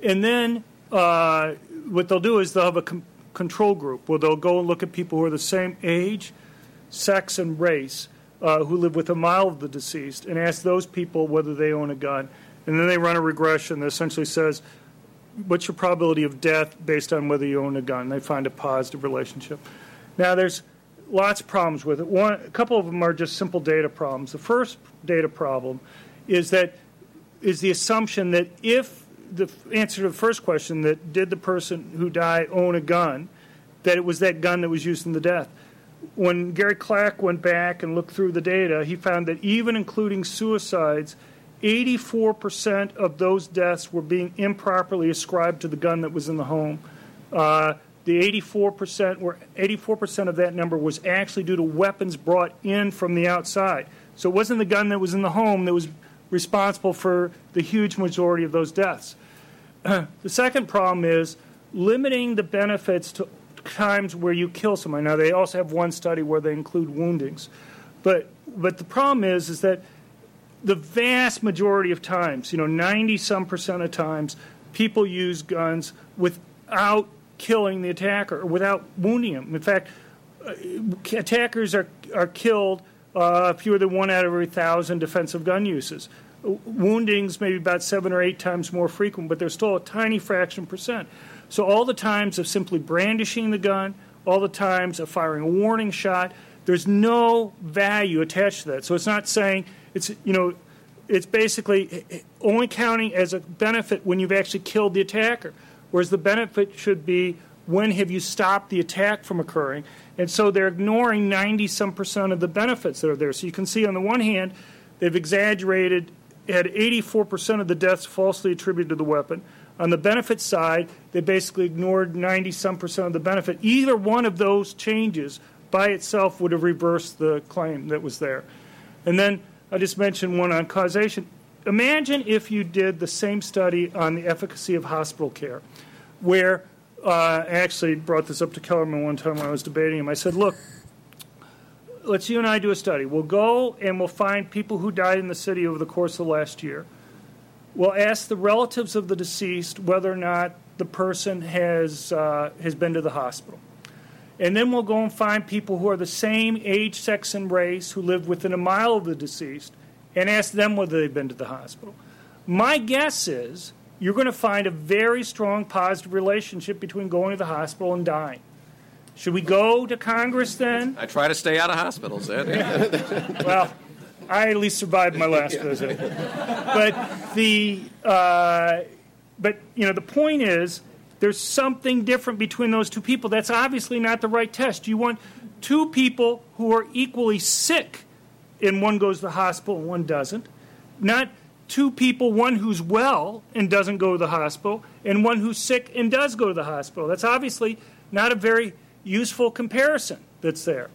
And then uh, what they'll do is they'll have a com- control group where they'll go and look at people who are the same age, sex, and race uh, who live within a mile of the deceased and ask those people whether they own a gun. And then they run a regression that essentially says, what's your probability of death based on whether you own a gun? They find a positive relationship. Now, there's lots of problems with it. One, a couple of them are just simple data problems. The first data problem is that is the assumption that if the answer to the first question that did the person who died own a gun, that it was that gun that was used in the death. When Gary Kleck went back and looked through the data, he found that even including suicides, 84% of those deaths were being improperly ascribed to the gun that was in the home. Uh, the 84% were 84% of that number was actually due to weapons brought in from the outside. So it wasn't the gun that was in the home that was responsible for the huge majority of those deaths. the second problem is limiting the benefits to times where you kill somebody. Now they also have one study where they include woundings, but but the problem is is that the vast majority of times, you know, 90 some percent of times, people use guns without killing the attacker without wounding him. In fact, uh, attackers are are killed uh, fewer than one out of every thousand defensive gun uses. Woundings maybe about seven or eight times more frequent, but they're still a tiny fraction percent. So all the times of simply brandishing the gun, all the times of firing a warning shot, there's no value attached to that. So it's not saying it's you know, it's basically only counting as a benefit when you've actually killed the attacker, whereas the benefit should be when have you stopped the attack from occurring. And so they're ignoring 90 some percent of the benefits that are there. So you can see on the one hand, they've exaggerated, had 84% of the deaths falsely attributed to the weapon. On the benefit side, they basically ignored 90 some percent of the benefit. Either one of those changes by itself would have reversed the claim that was there. And then I just mentioned one on causation. Imagine if you did the same study on the efficacy of hospital care, where uh, I actually brought this up to Kellermann one time when I was debating him. I said, look, let's you and I do a study. We'll go and we'll find people who died in the city over the course of the last year. We'll ask the relatives of the deceased whether or not the person has, uh, has been to the hospital. And then we'll go and find people who are the same age, sex, and race who live within a mile of the deceased and ask them whether they've been to the hospital. My guess is you're going to find a very strong positive relationship between going to the hospital and dying. Should we go to Congress then? I try to stay out of hospitals, Ed. well, I at least survived my last visit. But the uh, but you know the point is there's something different between those two people. That's obviously not the right test. You want two people who are equally sick, and one goes to the hospital and one doesn't. Not two people, one who's well and doesn't go to the hospital, and one who's sick and does go to the hospital. That's obviously not a very useful comparison that's there.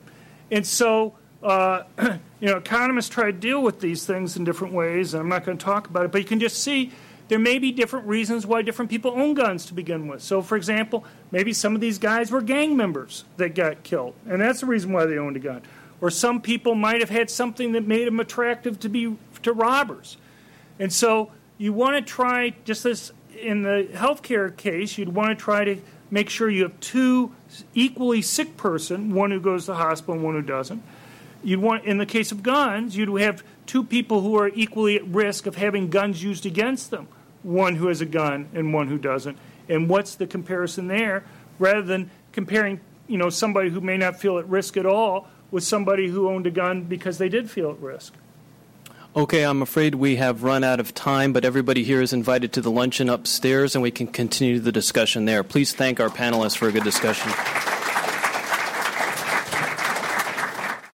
And so, uh, you know, economists try to deal with these things in different ways, and I'm not going to talk about it, but you can just see there may be different reasons why different people own guns to begin with. So, for example, maybe some of these guys were gang members that got killed, and that's the reason why they owned a gun. Or some people might have had something that made them attractive to be to robbers. And so you want to try, just as in the healthcare case, you'd want to try to make sure you have two equally sick person, one who goes to the hospital and one who doesn't. You'd want, in the case of guns, you'd have two people who are equally at risk of having guns used against them, one who has a gun and one who doesn't. And what's the comparison there? Rather than comparing, you know, somebody who may not feel at risk at all with somebody who owned a gun because they did feel at risk. Okay, I'm afraid we have run out of time, but everybody here is invited to the luncheon upstairs and we can continue the discussion there. Please thank our panelists for a good discussion.